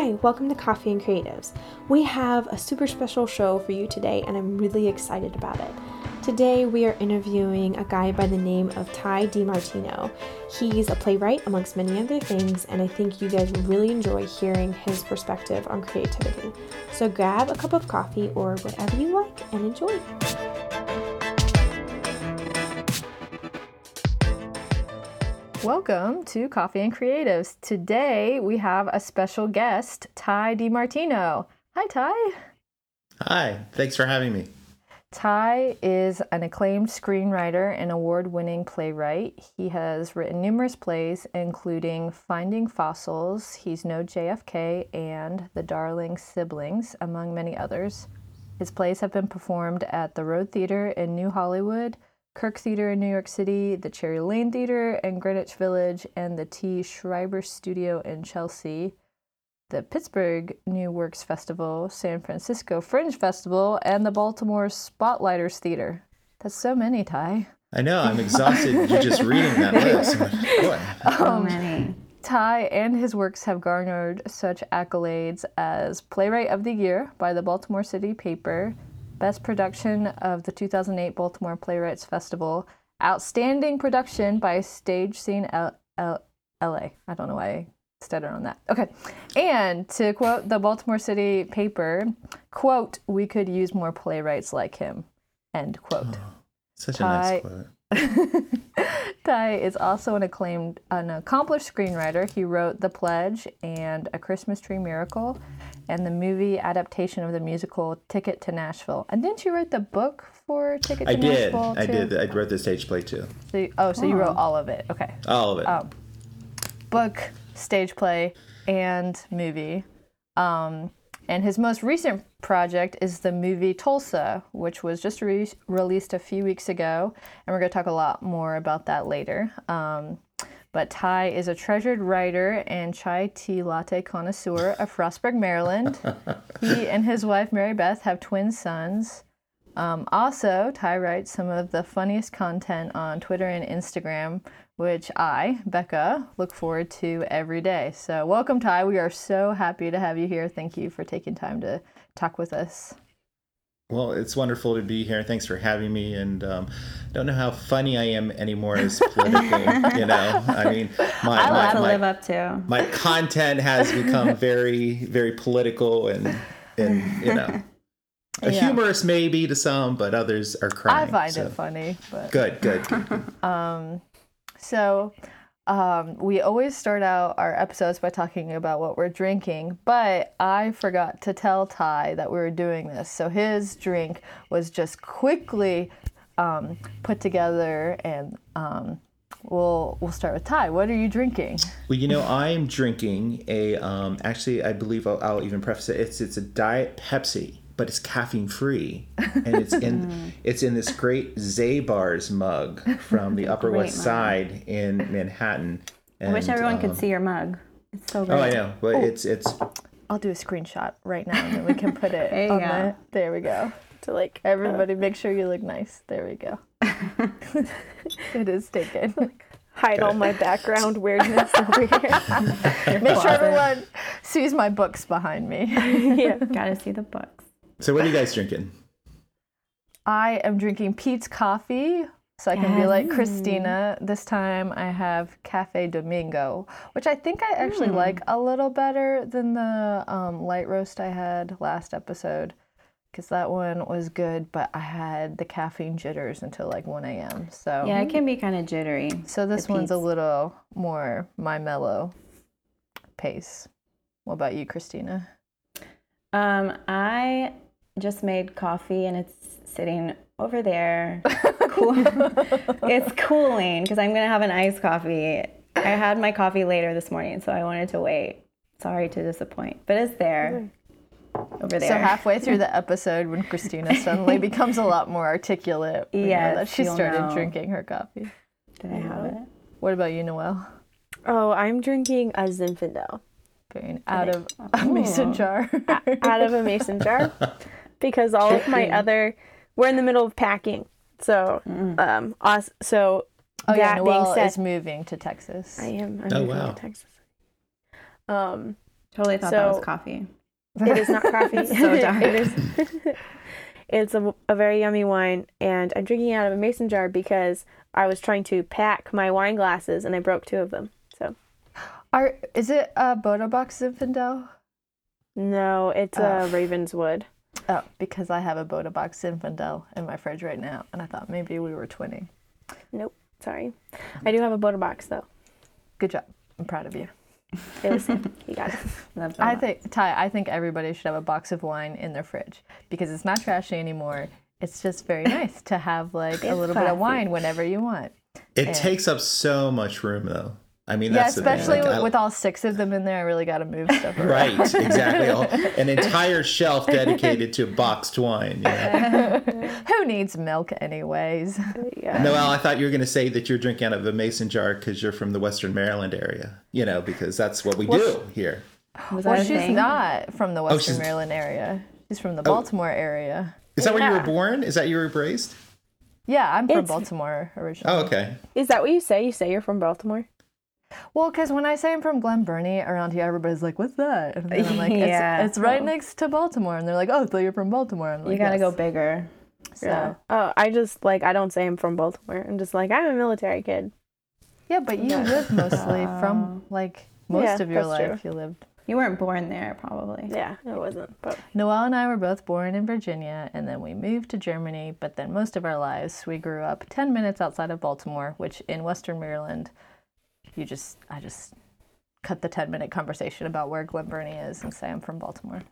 Hi, welcome to Coffee and Creatives. We have a super special show for you today, and I'm really excited about it. Today, we are interviewing a guy by the name of Ty DiMartino. He's a playwright, amongst many other things, and I think you guys really enjoy hearing his perspective on creativity. So grab a cup of coffee or whatever you like and enjoy. Welcome to Coffee and Creatives. Today we have a special guest, Ty DiMartino. Hi, Ty. Hi, thanks for having me. Ty is an acclaimed screenwriter and award winning playwright. He has written numerous plays, including Finding Fossils, He's No JFK, and The Darling Siblings, among many others. His plays have been performed at the Road Theater in New Hollywood, Kirk Theater in New York City, the Cherry Lane Theater in Greenwich Village, and the T. Schreiber Studio in Chelsea, the Pittsburgh New Works Festival, San Francisco Fringe Festival, and the Baltimore Spotlighters Theater. That's so many, Ty. I know, I'm exhausted just reading that list. Boy. Um, so many. Ty and his works have garnered such accolades as Playwright of the Year by the Baltimore City Paper, Best Production of the 2008 Baltimore Playwrights Festival, Outstanding Production by Stage Scene L- L- LA. I don't know why I stuttered on that. Okay. And to quote the Baltimore City Paper, quote, we could use more playwrights like him, end quote. Such a Ty- nice quote. Ty is also an acclaimed, an accomplished screenwriter. He wrote The Pledge and A Christmas Tree Miracle, and the movie adaptation of the musical Ticket to Nashville. And didn't you write the book for Ticket to I did. Nashville? I too? did. I wrote the stage play too. So you- oh, so you wrote all of it. Okay. All of it. Oh. Book, stage play, and movie. Um, and his most recent project is the movie Tulsa, which was just re- released a few weeks ago. And we're going to talk a lot more about that later. Um, but Ty is a treasured writer and chai tea latte connoisseur of Frostburg, Maryland. he and his wife, Mary Beth, have twin sons. Um, also, Ty writes some of the funniest content on Twitter and Instagram, which I, Becca, look forward to every day. So, welcome, Ty. We are so happy to have you here. Thank you for taking time to talk with us. Well, it's wonderful to be here. Thanks for having me. And um, I don't know how funny I am anymore as political. you know, I mean, my lot my, to my, live up to. my content has become very, very political and and you know, a Yeah. humorous maybe to some, but others are crying. I find so. it funny, but Good, good, good. good. So, um, we always start out our episodes by talking about what we're drinking, but I forgot to tell Ty that we were doing this. So, his drink was just quickly um, put together, and um, we'll, we'll start with Ty. What are you drinking? Well, you know, I am drinking a. Um, actually, I believe I'll, I'll even preface it. It's it's a diet Pepsi, but it's caffeine free, and it's in it's in this great Zabar's mug from the Upper West mug. Side in Manhattan. I wish And, everyone could um, see your mug. It's so great. Oh, I know, but it's it's I'll do a screenshot right now, and then we can put it There you on the. There we go. To like everybody, make sure you look nice. There we go. it is taken. Hide all my background weirdness over here. Make sure everyone sees my books behind me. yeah. Gotta see the books. So. What are you guys drinking? I am drinking Peet's coffee, so I can be like Christina. This time I have Cafe Domingo, which I think I actually like a little better than the um, light roast I had last episode. Because that one was good, but I had the caffeine jitters until like 1 a.m. So Yeah, it can be kind of jittery. So this The one's a little more my mellow pace. What about you, Christina? Um, I just made coffee and it's sitting over there. cool. it's cooling because I'm gonna have an iced coffee. I had my coffee later this morning, so I wanted to wait. Sorry to disappoint, but it's there. Over there. So halfway through the episode, when Christina suddenly becomes a lot more articulate, we know Yes, that she started know. drinking her coffee. Did I have it? What about you, Noelle? Oh, I'm drinking a Zinfandel Very- oh. Out of a mason jar. out of a mason jar because all of my other we're in the middle of packing. So, um, us, so oh yeah, that being said, is moving to Texas. I am. I'm Oh, moving wow. to Texas. Um, Totally thought that was coffee. It is not coffee. so dark. it is. it's a, a very yummy wine, and I'm drinking it out of a mason jar because I was trying to pack my wine glasses and I broke two of them. So Are is it a Bota Box Zinfandel? no, it's Oh. a Ravenswood. Oh, because I have a Bota Box Zinfandel in my fridge right now, and I thought maybe we were twinning. Nope, sorry. I do have a Bota box though. Good job. I'm proud of you. It was him. He got it. Love I that. think Ty, I think everybody should have a box of wine in their fridge because it's not trashy anymore. It's just very nice to have like a It's little bit of classy. wine whenever you want. It takes up so much room, though. I mean, Yeah, that's the thing, especially like, with, I- with all six of them in there, I really got to move stuff around. Right, exactly. All- An entire shelf dedicated to boxed wine. You know? Who needs milk, anyways? Yeah. Noelle, I thought you were going to say that you're drinking out of a mason jar because you're from the Western Maryland area. You know, because that's what we do here. Well, she's thing? not from the oh, Western Oh, Maryland area. She's from the oh. Baltimore area. Is that where you were born? Is that you were raised? Yeah, I'm from It's- Baltimore originally. Oh, okay. Is that what you say? You say you're from Baltimore? Well, because when I say I'm from Glen Burnie around here, everybody's like, "What's that?" And then I'm like, Yeah. it's, "It's right next to Baltimore," and they're like, "Oh, so you're from Baltimore?" I'm like, You gotta "Yes." go bigger. So Yeah. Oh, I just like I don't say I'm from Baltimore. I'm just like I'm a military kid. yeah, but you live mostly from like most Yeah, of your that's life. You lived. You weren't born there, probably. Yeah, it wasn't. But Noelle and I were both born in Virginia, and then we moved to Germany. But then most of our lives, we grew up 10 minutes outside of Baltimore, which in Western Maryland, you just, I just cut the 10 minute conversation about where Glen Burnie is and say I'm from Baltimore.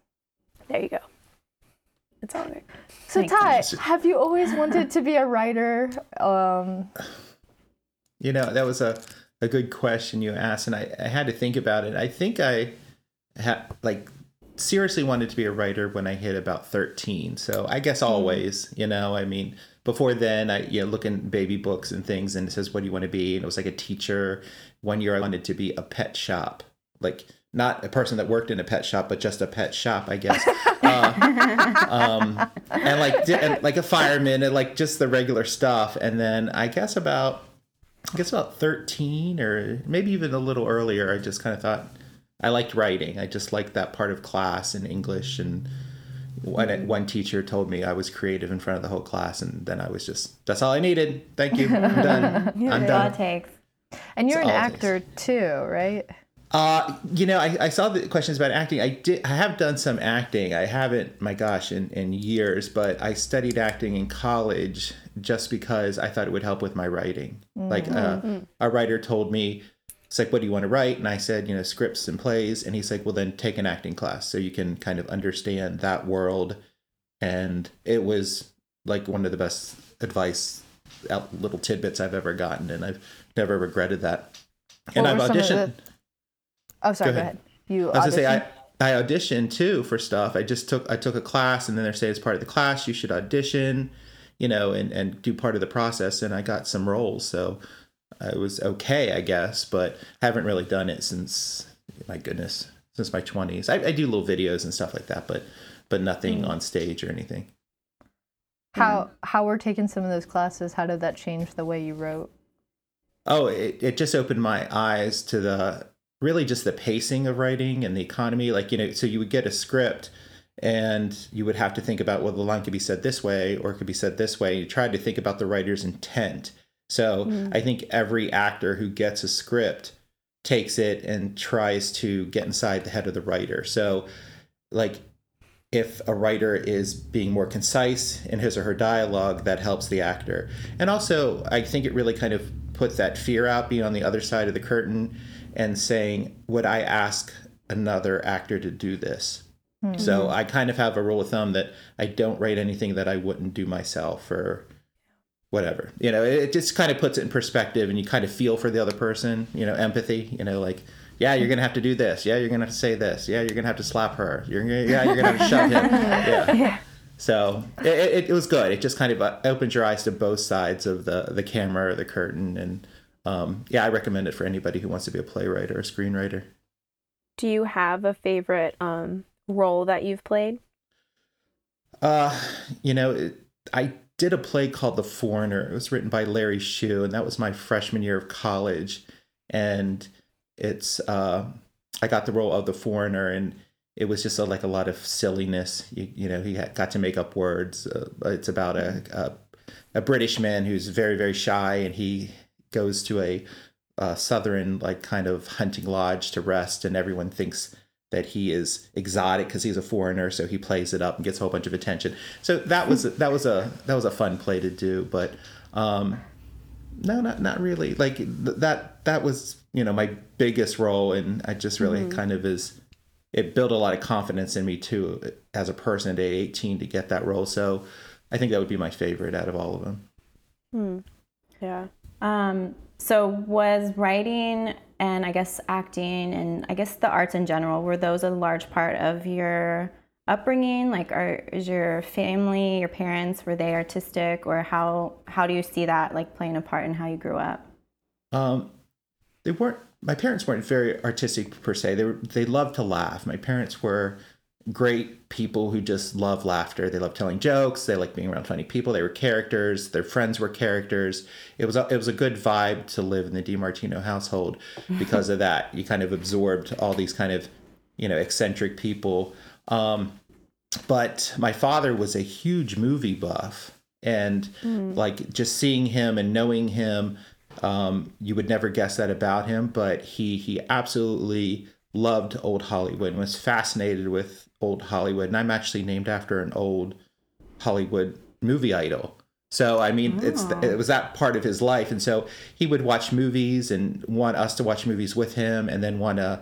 there you go. It's all right. So, Makes Ty, sense. have you always wanted to be a writer? Um, You know, that was a, a good question you asked, and I, I had to think about it. I think I had, like, seriously wanted to be a writer when I hit about 13. So I guess always, you know, I mean, before then, I, you know, look in baby books and things, and it says, What do you want to be? And it was like a teacher. One year I wanted to be a pet shop, like, not a person that worked in a pet shop, but just a pet shop, I guess. Uh, um, and like, di- and like a fireman, and like just the regular stuff. And then I guess about I guess about 13 or maybe even a little earlier, I just kind of thought I liked writing. I just liked that part of class in English. And when it, one teacher told me I was creative in front of the whole class, and then I was just, that's all I needed. Thank you. I'm done. I'm That's all it done. takes. and you're an It's it actor too, right? Uh, you know, I, I saw the questions about acting. I did. I have done some acting. I haven't, my gosh, in, in years. But I studied acting in college just because I thought it would help with my writing. Like uh, a writer told me, "It's like, what do you want to write?" And I said, you know, scripts and plays. And he's like, "Well, then take an acting class so you can kind of understand that world." And it was like one of the best advice, little tidbits I've ever gotten, and I've never regretted that. And I've were some of auditioned. the- Oh, sorry. Go Go ahead. ahead. You. I was gonna say? I, I auditioned too for stuff. I just took I took a class and then they say as part of the class you should audition, you know, and and do part of the process. And I got some roles, so it was okay, I guess. But haven't really done it since my goodness since my twenties. I, I do little videos and stuff like that, but but nothing Hmm. on stage or anything. How how were taking some of those classes? How did that change the way you wrote? Oh, it, it just opened my eyes to the really just the pacing of writing and the economy. Like, you know, so you would get a script and you would have to think about, well, the line could be said this way or it could be said this way. You tried to think about the writer's intent. So mm. I think every actor who gets a script takes it and tries to get inside the head of the writer. So, like, if a writer is being more concise in his or her dialogue, that helps the actor. And also, I think it really kind of puts that fear out, being on the other side of the curtain and saying, Would I ask another actor to do this? So mm-hmm. I kind of have a rule of thumb that I don't write anything that I wouldn't do myself or whatever. You know, it, just kind of puts it in perspective and you kind of feel for the other person, you know, empathy, you know, like, yeah, you're gonna have to do this. Yeah, you're gonna have to say this. Yeah, you're gonna have to slap her. You're gonna, yeah, you're gonna have to shove him. Yeah. yeah. So it, it, it was good. It just kind of uh, opens your eyes to both sides of the the camera or the curtain, and um, yeah, I recommend it for anybody who wants to be a playwright or a screenwriter. Do you have a favorite um role that you've played? Uh, you know, it, I did a play called The Foreigner. It was written by Larry Shue, and that was my freshman year of college. And it's uh, I got the role of the foreigner, and it was just a, like a lot of silliness. You, you know, he got to make up words. Uh, it's about a, a a British man who's very very shy, and he goes to a, a southern like kind of hunting lodge to rest, and everyone thinks that he is exotic because he's a foreigner, so he plays it up and gets a whole bunch of attention. So that was that was a that was a fun play to do, but um, no, not not really. Like th- that that was you know my biggest role, and I just really Mm-hmm. kind of is it built a lot of confidence in me too as a person at 18 to get that role. So I think that would be my favorite out of all of them. Yeah. Um, so was writing and I guess acting and I guess the arts in general were those a large part of your upbringing? Like, are is your family, your parents, were they artistic, or how how do you see that like playing a part in how you grew up? Um, they weren't. My parents weren't very artistic per se. They were. They loved to laugh. My parents were great people who just love laughter. They love telling jokes. They like being around funny people. They were characters. Their friends were characters. It was a, it was a good vibe to live in the DiMartino household because of that. You kind of absorbed all these kind of you know eccentric people. Um, but my father was a huge movie buff and like just seeing him and knowing him um, you would never guess that about him but he he absolutely loved old hollywood and was fascinated with old hollywood and i'm actually named after an old hollywood movie idol so i mean it's it ah. was that part of his life and so he would watch movies and want us to watch movies with him and then want to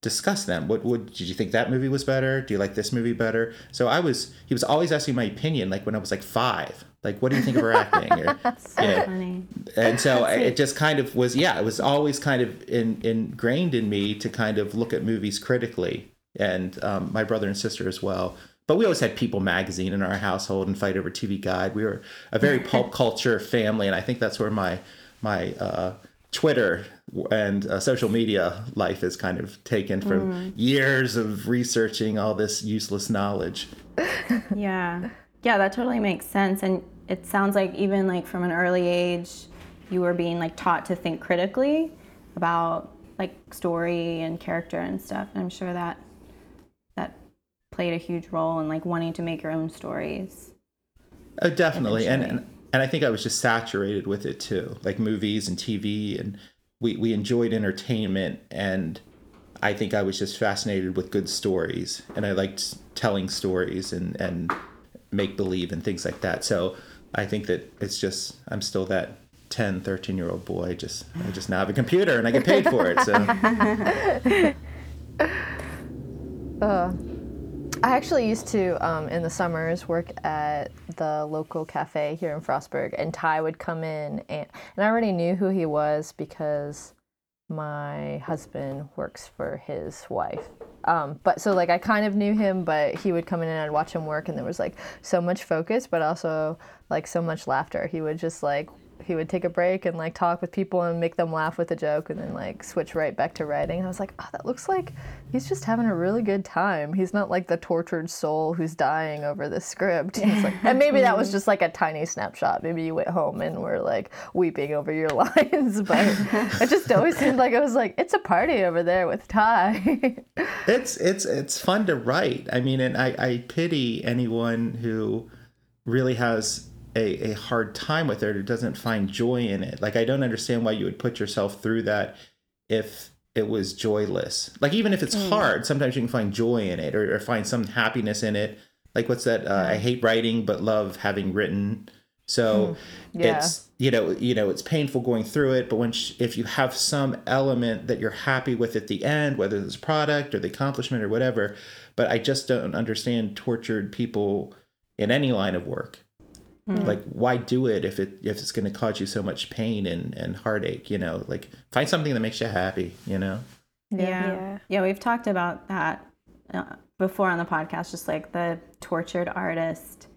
discuss them. What would did you think that movie was better? Do you like this movie better? So I was he was always asking my opinion like when I was like 5. Like what do you think of her acting? Or, So you know, funny. and so I- it just kind of was yeah, it was always kind of in, ingrained in me to kind of look at movies critically and um, my brother and sister as well. But we always had People magazine in our household and Fight Over TV Guide. We were a very pulp culture family and I think that's where my my uh, Twitter and uh, social media life is kind of taken from years of researching all this useless knowledge. Yeah. Yeah, that totally makes sense. And it sounds like even like from an early age, you were being like taught to think critically about like story and character and stuff. And I'm sure that played a huge role in like wanting to make your own stories. Oh, definitely, and, and and I think I was just saturated with it too, like movies and TV, and we we enjoyed entertainment, and I think I was just fascinated with good stories, and I liked telling stories and and make believe and things like that. So I think that it's just I'm still that 10, 13 year old boy. Just I just now have a computer and I get paid for it. So uh, I actually used to, um, in the summers, work at the local cafe here in Frostburg, and Ty would come in, and, and I already knew who he was because my husband works for his wife. Um, but so like I kind of knew him, but he would come in and I'd watch him work, and there was like so much focus, but also like so much laughter. He would just like he would take a break and like talk with people and make them laugh with a joke, and then like switch right back to writing. And I was like, oh, that looks like he's just having a really good time. He's not like the tortured soul who's dying over the script. He's like, and maybe that was mm-hmm. just like a tiny snapshot. Maybe you went home and were like weeping over your lines, but it just always seemed like it was like it's a party over there with Ty. it's it's it's fun to write. I mean, and I, I pity anyone who really has a, a hard time with it or doesn't find joy in it. Like I don't understand why you would put yourself through that if it was joyless. Like even if it's mm. hard, sometimes you can find joy in it or, or find some happiness in it. Like what's that? Uh, I mm. hate writing but love having written. So mm. Yeah. it's you know you know it's painful going through it, but when sh- if you have some element that you're happy with at the end, whether it's product or the accomplishment or whatever, but I just don't understand tortured people in any line of work. Like why do it if it if it's going to cause you so much pain and and heartache? You know, like find something that makes you happy. You know. Yeah. Yeah. Yeah, we've talked about that uh, before on the podcast, just like the tortured artist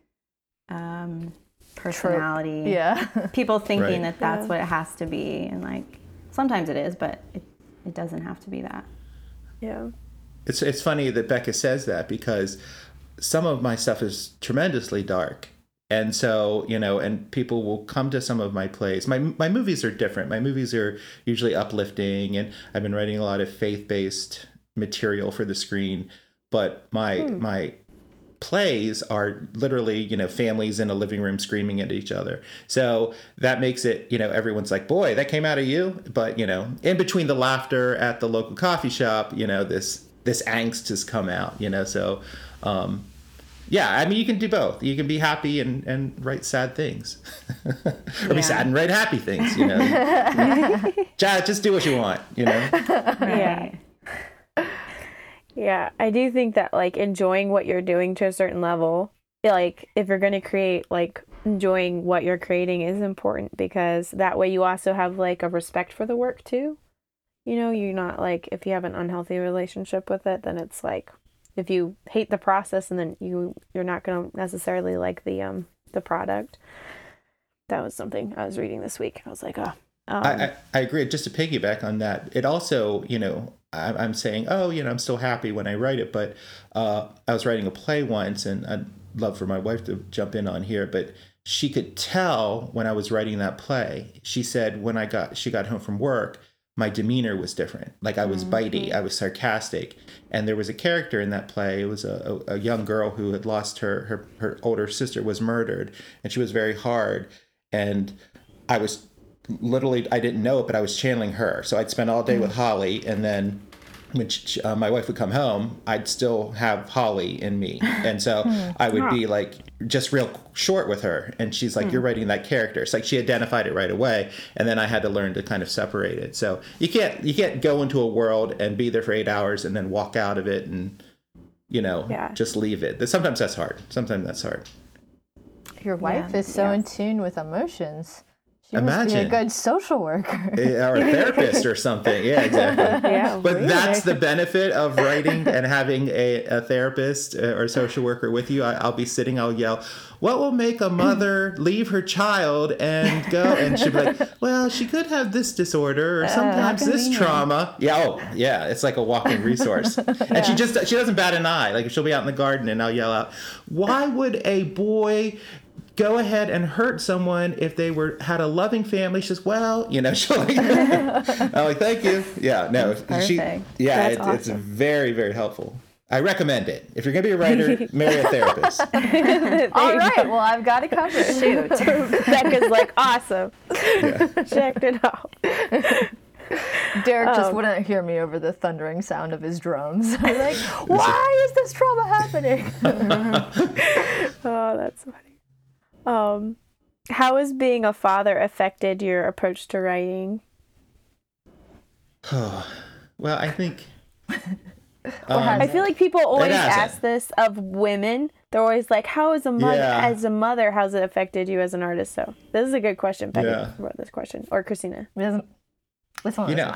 um, personality. yeah. People thinking Right. that that's Yeah. what it has to be. And like sometimes it is, but it, it doesn't have to be that. Yeah. It's it's funny that Becca says that because some of my stuff is tremendously dark. And so, you know, and people will come to some of my plays. My my movies are different. My movies are usually uplifting and I've been writing a lot of faith-based material for the screen, but my my plays are literally you know families in a living room screaming at each other so that makes it you know everyone's like boy that came out of you but you know in between the laughter at the local coffee shop you know this this angst has come out you know so um yeah i mean you can do both you can be happy and and write sad things or Yeah. be sad and write happy things you know just, just do what you want you know Yeah. Yeah, I do think that like enjoying what you're doing to a certain level, like if you're going to create, like enjoying what you're creating is important because that way you also have like a respect for the work too. You know, you're not like if you have an unhealthy relationship with it, then it's like if you hate the process and then you you're not going to necessarily like the um the product. That was something I was reading this week. I was like, oh, um, I, I, I agree. Just to piggyback on that, it also, you know, I, I'm saying, oh, you know, I'm still happy when I write it, but uh, I was writing a play once, and I'd love for my wife to jump in on here, but she could tell when I was writing that play. She said when I got she got home from work, my demeanor was different. Like I was mm-hmm. bitey, I was sarcastic, and there was a character in that play. It was a, a, a young girl who had lost her, her her older sister was murdered, and she was very hard, and I was literally I didn't know it, but I was channeling her. So I'd spend all day with mm. Holly, and then when she, uh, my wife would come home, I'd still have Holly in me, and so I would be like just real short with her, and she's like, "You're writing that character." It's like she identified it right away, and then I had to learn to kind of separate it. So you can't you can't go into a world and be there for eight hours and then walk out of it and you know Yeah. just leave it. Sometimes that's hard. Sometimes that's hard. Your wife Yeah, is so yeah. in tune with emotions. She Imagine. a good social worker. Or a therapist or something. Yeah, exactly. yeah, But really. that's the benefit of writing and having a, a therapist uh, or social worker with you. I, I'll be sitting, I'll yell, What will make a mother leave her child and go? And she'll be like, Well, she could have this disorder or sometimes this trauma. Yeah, oh, yeah. It's like a walking resource. And she just, she doesn't bat an eye. Like she'll be out in the garden and I'll yell out, Why would a boy go ahead and hurt someone if they were had a loving family. She says, "Well, you know." She'll like, I'm like, "Thank you." Yeah, no, she. perfect. Yeah, That's it, it's very, very helpful. I recommend it. If you're gonna be a writer, marry a therapist. All right, well, I've got it covered. Shoot. Becca's like, awesome. Checked it out. Derek just Um, wouldn't hear me over the thundering sound of his drums. I'm like, why is this trauma happening? Oh, that's funny. Um, how has being a father affected your approach to writing? Oh, Well, I think. I feel like people always hasn't. ask this of women. They're always like, "How is a mother? Yeah. As a mother, how's it affected you as an artist?" So this is a good question. Becky Yeah. wrote this question, or Christina. It doesn't- This one You know,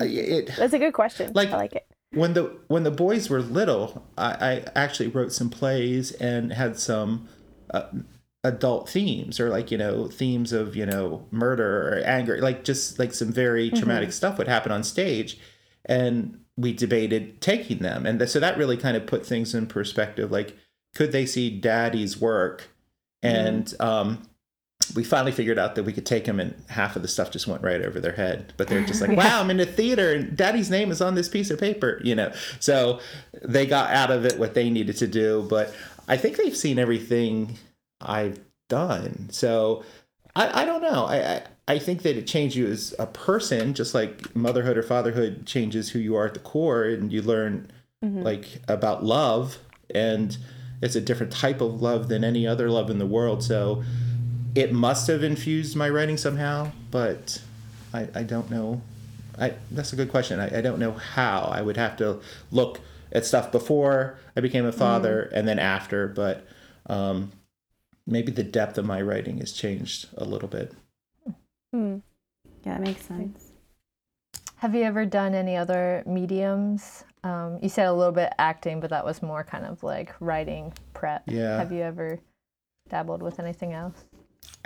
it, That's a good question. Like- I like it. when the when the boys were little, I, I actually wrote some plays and had some uh, adult themes or like you know themes of you know murder or anger, like just like some very traumatic stuff would happen on stage, and we debated taking them, and th- so that really kind of put things in perspective. Like, could they see Daddy's work? And um, we finally figured out that we could take them and half of the stuff just went right over their head. But they're just like wow i'm in a theater and daddy's name is on this piece of paper you know? So they got out of it what they needed to do but i think they've seen everything i've done so i, I don't know I, I i think that it changes you as a person just like motherhood or fatherhood changes who you are at the core and you learn like about love and it's a different type of love than any other love in the world so it must have infused my writing somehow, but I, I don't know. I that's a good question. I, I don't know how. I would have to look at stuff before I became a father and then after, but um, maybe the depth of my writing has changed a little bit. Hmm. Yeah, that makes sense. Have you ever done any other mediums? Um, you said a little bit acting, but that was more kind of like writing prep. Yeah. Have you ever dabbled with anything else?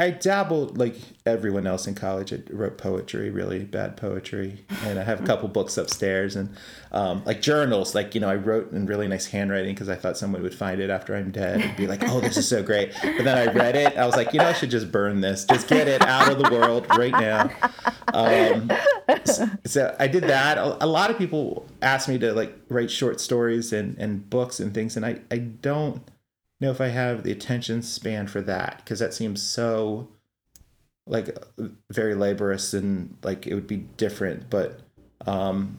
I dabbled like everyone else in college. I wrote poetry, really bad poetry, and I have a couple books upstairs and um, like journals. Like you know, I wrote in really nice handwriting because I thought someone would find it after I'm dead and be like, "Oh, this is so great." But then I read it. I was like, you know, I should just burn this. Just get it out of the world right now. Um, so I did that. A, lot of people ask me to like write short stories and and books and things, and I I don't know if I have the attention span for that because that seems so like very laborious and like it would be different. But um,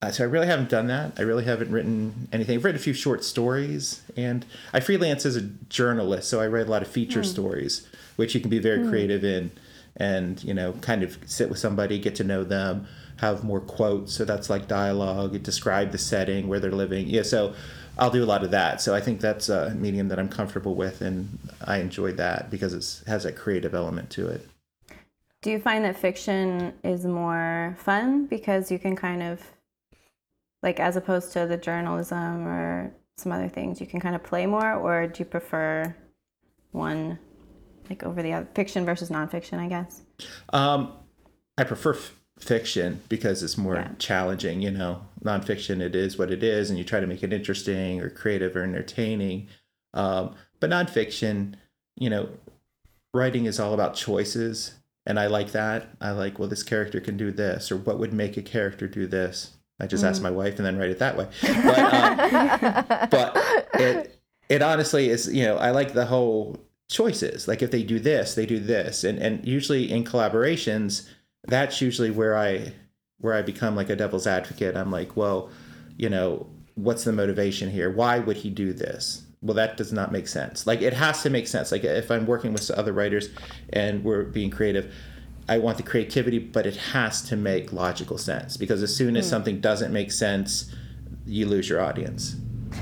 uh, so I really haven't done that. I really haven't written anything. I've read a few short stories, and I freelance as a journalist, so I write a lot of feature mm. stories, which you can be very mm. creative in, and you know, kind of sit with somebody, get to know them, have more quotes. So that's like dialogue, describe the setting where they're living. Yeah, so I'll do a lot of that. So I think that's a medium that I'm comfortable with, and I enjoy that because it has that creative element to it. Do you find that fiction is more fun because you can kind of, like, as opposed to the journalism or some other things, you can kind of play more, or do you prefer one, like, over the other, fiction versus nonfiction? I guess. Um, I prefer f- fiction because it's more yeah. challenging. You know, nonfiction it is what it is, and you try to make it interesting or creative or entertaining. Um, but nonfiction, you know, writing is all about choices, and I like that. I like, well, this character can do this, or what would make a character do this. I just mm. ask my wife and then write it that way. But, uh, but it it honestly is, you know, I like the whole choices. Like if they do this, they do this, and and usually in collaborations that's usually where I where I become like a devil's advocate. I'm like, well, you know, what's the motivation here? Why would he do this? Well, that does not make sense. Like it has to make sense. Like if I'm working with other writers and we're being creative, I want the creativity, but it has to make logical sense because as soon as mm. something doesn't make sense, you lose your audience.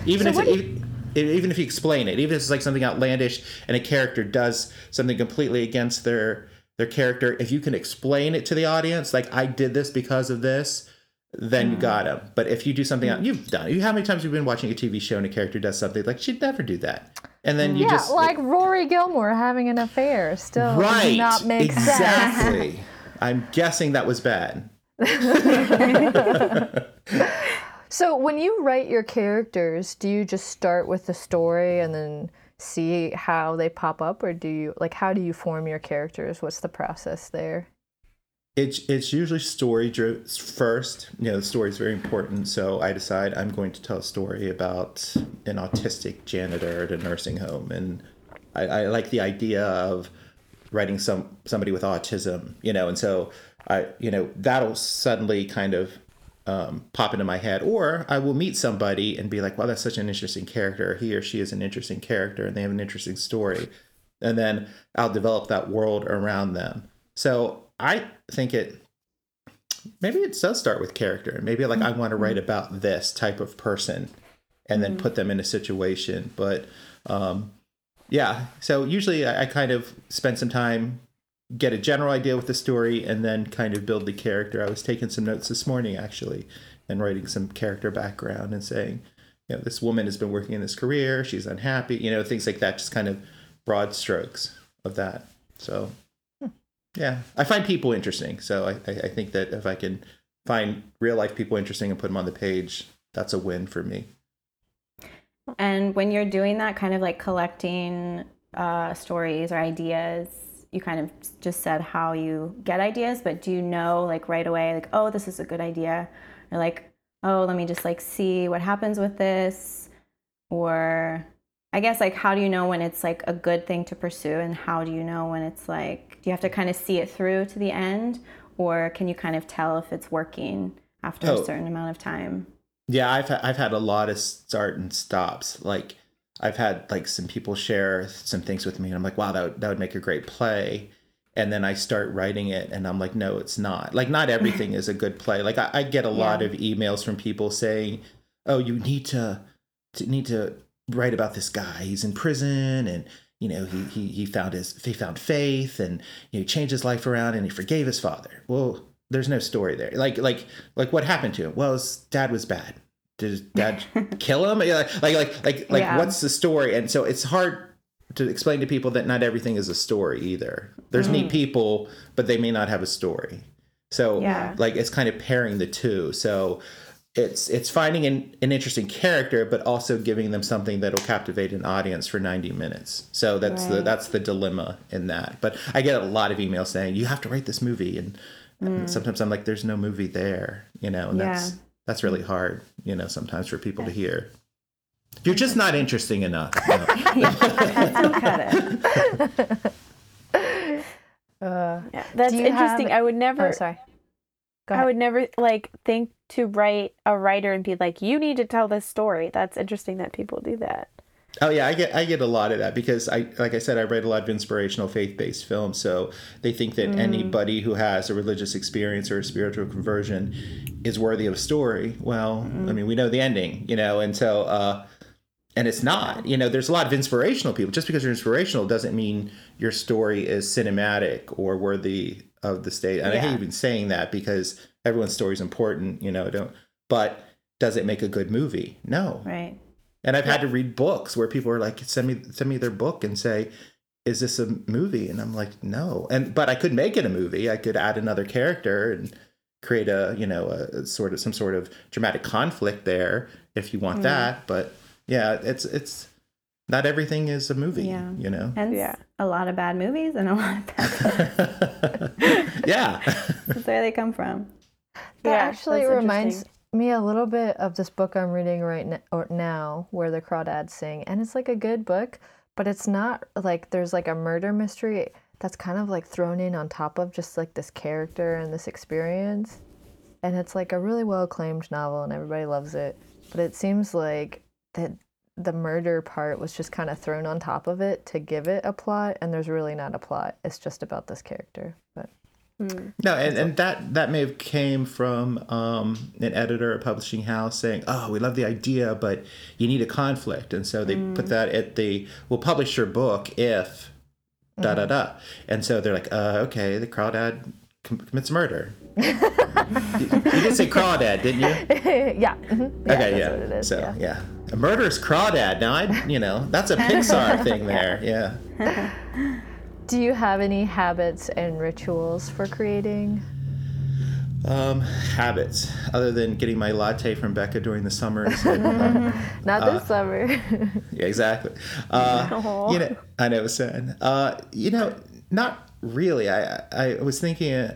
Even so if it, even if you explain it, even if it's like something outlandish and a character does something completely against their their character if you can explain it to the audience like i did this because of this then mm. you got them but if you do something mm. you've done it how many times you've you been watching a tv show and a character does something like she'd never do that and then you yeah, just like rory gilmore having an affair still right not make exactly sense. i'm guessing that was bad so when you write your characters do you just start with the story and then see how they pop up or do you like how do you form your characters? What's the process there? It's it's usually story driven first you know the story is very important so i decide i'm going to tell a story about an autistic janitor at a nursing home and i, I like the idea of writing some somebody with autism you know and so i you know that'll suddenly kind of um, pop into my head, or I will meet somebody and be like, "Wow, that's such an interesting character. He or she is an interesting character, and they have an interesting story," and then I'll develop that world around them. So I think it maybe it does start with character. Maybe like I want to write about this type of person, and then mm-hmm. put them in a situation. But um, yeah, so usually I, I kind of spend some time get a general idea with the story and then kind of build the character. I was taking some notes this morning actually and writing some character background and saying, you know, this woman has been working in this career, she's unhappy, you know, things like that, just kind of broad strokes of that. So yeah, I find people interesting. So I, I think that if I can find real life people interesting and put them on the page, that's a win for me. And when you're doing that, kind of like collecting uh, stories or ideas, you kind of just said how you get ideas, but do you know like right away, like, oh, this is a good idea? Or like, oh, let me just like see what happens with this? Or I guess like how do you know when it's like a good thing to pursue and how do you know when it's like do you have to kind of see it through to the end or can you kind of tell if it's working after oh. a certain amount of time? Yeah, I've I've had a lot of start and stops. Like I've had like some people share some things with me, and I'm like, wow, that would, that would make a great play. And then I start writing it, and I'm like, no, it's not. Like, not everything is a good play. Like, I, I get a yeah. lot of emails from people saying, oh, you need to, to need to write about this guy. He's in prison, and you know, he he he found his he found faith, and you know, he changed his life around, and he forgave his father. Well, there's no story there. Like like like what happened to him? Well, his dad was bad did his dad kill him? Like, like, like, like, like yeah. what's the story? And so it's hard to explain to people that not everything is a story either. There's neat mm. people, but they may not have a story. So Yeah. like it's kind of pairing the two. So it's it's finding an, an interesting character, but also giving them something that'll captivate an audience for 90 minutes. So that's the that's the dilemma in that. But I get a lot of emails saying you have to write this movie, and, and mm. sometimes I'm like, there's no movie there, you know, and Yeah. that's really hard, you know, sometimes for people to hear. You're just not interesting enough. you know. Don't cut it. Uh, Yeah, that's interesting. have- I would never oh, sorry. Go I would never like think to write a writer and be like, you need to tell this story. That's interesting that people do that. Oh yeah, I get I get a lot of that because I like I said I write a lot of inspirational faith-based films, so they think that anybody who has a religious experience or a spiritual conversion is worthy of a story. Well, I mean, we know the ending, you know, and so uh and it's not. You know, there's a lot of inspirational people. Just because you're inspirational doesn't mean your story is cinematic or worthy of the state. And I hate even saying that because everyone's story is important, you know, don't but does it make a good movie? No. Right. And I've had to read books where people are like, send me send me their book and say, is this a movie? And I'm like, no. And but I could make it a movie. I could add another character and create a you know a, a sort of some sort of dramatic conflict there if you want mm. that. But yeah, it's it's not everything is a movie. Yeah. You know. Hence Yeah. a lot of bad movies and a lot of bad yeah. That's where they come from. That Yeah, actually reminds interesting. Me a little bit of this book I'm reading right now, where the crawdads sing, and it's like a good book, but it's not like there's like a murder mystery that's kind of like thrown in on top of just like this character and this experience, and it's like a really well acclaimed novel and everybody loves it, but it seems like that the murder part was just kind of thrown on top of it to give it a plot, and there's really not a plot. It's just about this character, but. No, and, and that that may have came from um, an editor, a publishing house, saying, "Oh, we love the idea, but you need a conflict," and so they put that at the "We'll publish your book if da da da," and so they're like, uh, "Okay, the crawdad com- commits murder." you, you did say crawdad, didn't you? yeah. mhm. yeah okay, that's yeah. What it is, so yeah. yeah. a murderous crawdad. Now I, you know, that's a Pixar thing there. Yeah. Do you have any habits and rituals for creating? Um, habits other than getting my latte from Becca during the summers. and, Not Uh, this summer. Yeah, exactly. Uh, you know, I know, sad. Uh, you know, not really. I I was thinking uh,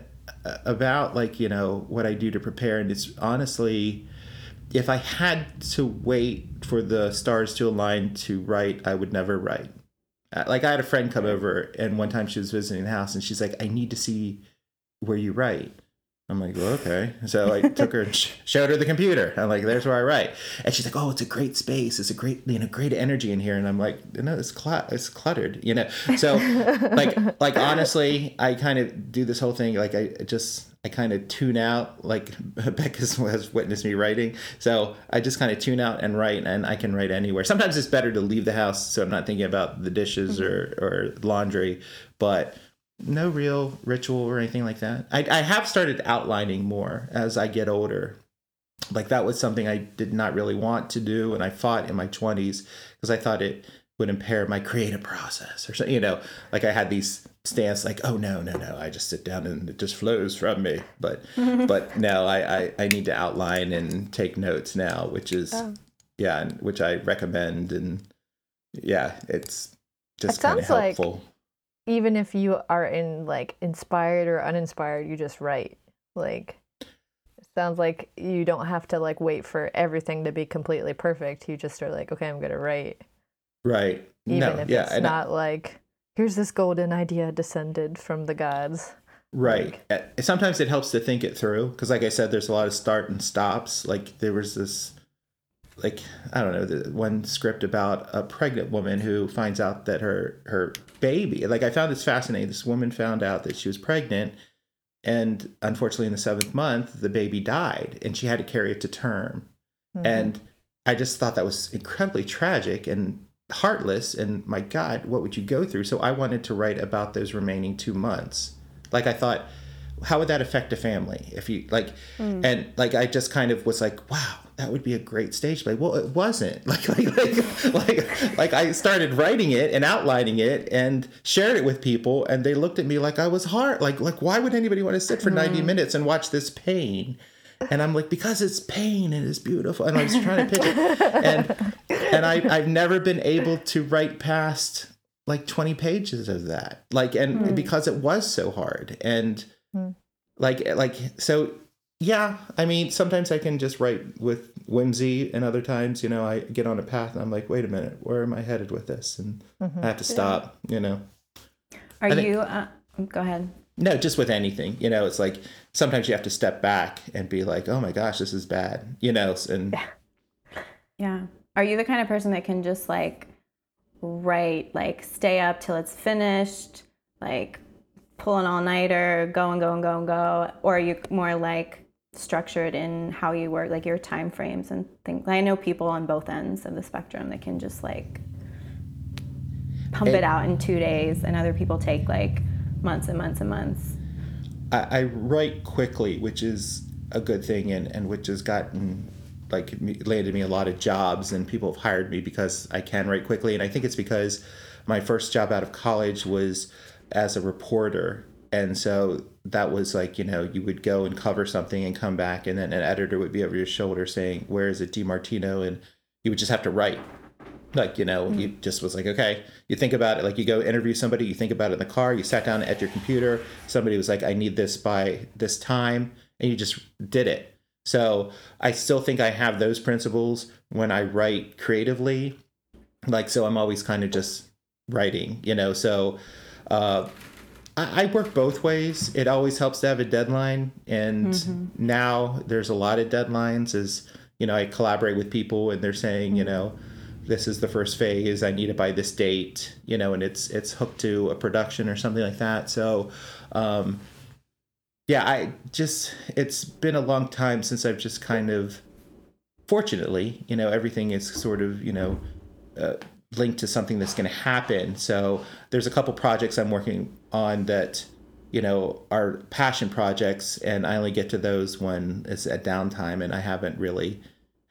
about like you know what I do to prepare, and it's honestly, if I had to wait for the stars to align to write, I would never write. Uh, Like I had a friend come over, and one time she was visiting the house, and she's like, "I need to see where you write." I'm like, well, okay. So I took her and sh- showed her the computer. I'm like, there's where I write. And she's like, oh, it's a great space. It's a great, you know, great energy in here. And I'm like, no, it's cl- it's cluttered, you know. So, like, like honestly, I kind of do this whole thing. Like, I just, I kind of tune out. Like Becca has witnessed me writing, so I just kind of tune out and write, and I can write anywhere. Sometimes it's better to leave the house, so I'm not thinking about the dishes mm-hmm. or or laundry, but no real ritual or anything like that. I, I have started outlining more as I get older. Like that was something I did not really want to do, and I fought in my twenties because I thought it would impair my creative process or something. You know, like I had these stance like, oh no, no, no, I just sit down and it just flows from me. But but no, I, I I need to outline and take notes now, which is oh. yeah, and which I recommend and yeah, it's just It kind of sounds like- helpful. Even if you are in like inspired or uninspired, you just write. Like sounds like you don't have to like wait for everything to be completely perfect. You just are like, okay, I'm gonna write. right. Even no, if yeah, it's and I- not like here's this golden idea descended from the gods. Right. Sometimes it helps to think it through because, like I said, there's a lot of start and stops. Like there was this, like I don't know, the one script about a pregnant woman who finds out that her her baby. Like I found this fascinating. This woman found out that she was pregnant, and unfortunately, in the seventh month, the baby died, and she had to carry it to term. Mhm. And I just thought that was incredibly tragic and heartless. And my God, what would you go through? So I wanted to write about those remaining two months. Like I thought, how would that affect a family if you like? Hmm. And like I just kind of was like, wow, that would be a great stage play. Well, it wasn't. Like like like like like I started writing it and outlining it and shared it with people, and they looked at me like I was hard. Like like why would anybody want to sit for ninety hmm. minutes and watch this pain? And I'm like, because it's pain and it's beautiful. And I was trying to pitch it. And and I, I've never been able to write past like 20 pages of that. Like and hmm. because it was so hard. And hmm. like like so yeah, I mean sometimes I can just write with whimsy and other times, you know, I get on a path and I'm like, wait a minute, where am I headed with this? And mm-hmm. I have to stop, you know. Are think- you? Uh, go ahead. No, just with anything, you know, it's like sometimes you have to step back and be like, oh my gosh, this is bad, you know, and Yeah. Are you the kind of person that can just like write, like stay up till it's finished, like pull an all nighter, go and go and go and go? Or are you more like structured in how you work, like your time frames and things? I know people on both ends of the spectrum that can just like pump it, It- out in two days, and other people take like months and months and months. I, I write quickly, which is a good thing, and, and which has gotten like landed me a lot of jobs, and people have hired me because I can write quickly, and I think it's because my first job out of college was as a reporter, and so that was like you know you would go and cover something and come back, and then an editor would be over your shoulder saying, "Where is it, DiMartino?" and you would just have to write like you know you mm-hmm. just was like okay you think about it like you go interview somebody you think about it in the car you sat down at your computer somebody was like i need this by this time and you just did it so i still think i have those principles when i write creatively like so i'm always kind of just writing you know so uh I I work both ways. It always helps to have a deadline, and mm-hmm. now there's a lot of deadlines. As you know, I collaborate with people, and they're saying, you mm-hmm. know, this is the first phase. I need it by this date, you know, and it's it's hooked to a production or something like that. So, um, yeah, I just it's been a long time since I've just kind of, fortunately, you know, everything is sort of you know. Uh, linked to something that's going to happen. So there's a couple projects I'm working on that, you know, are passion projects, and I only get to those when it's at downtime, and I haven't really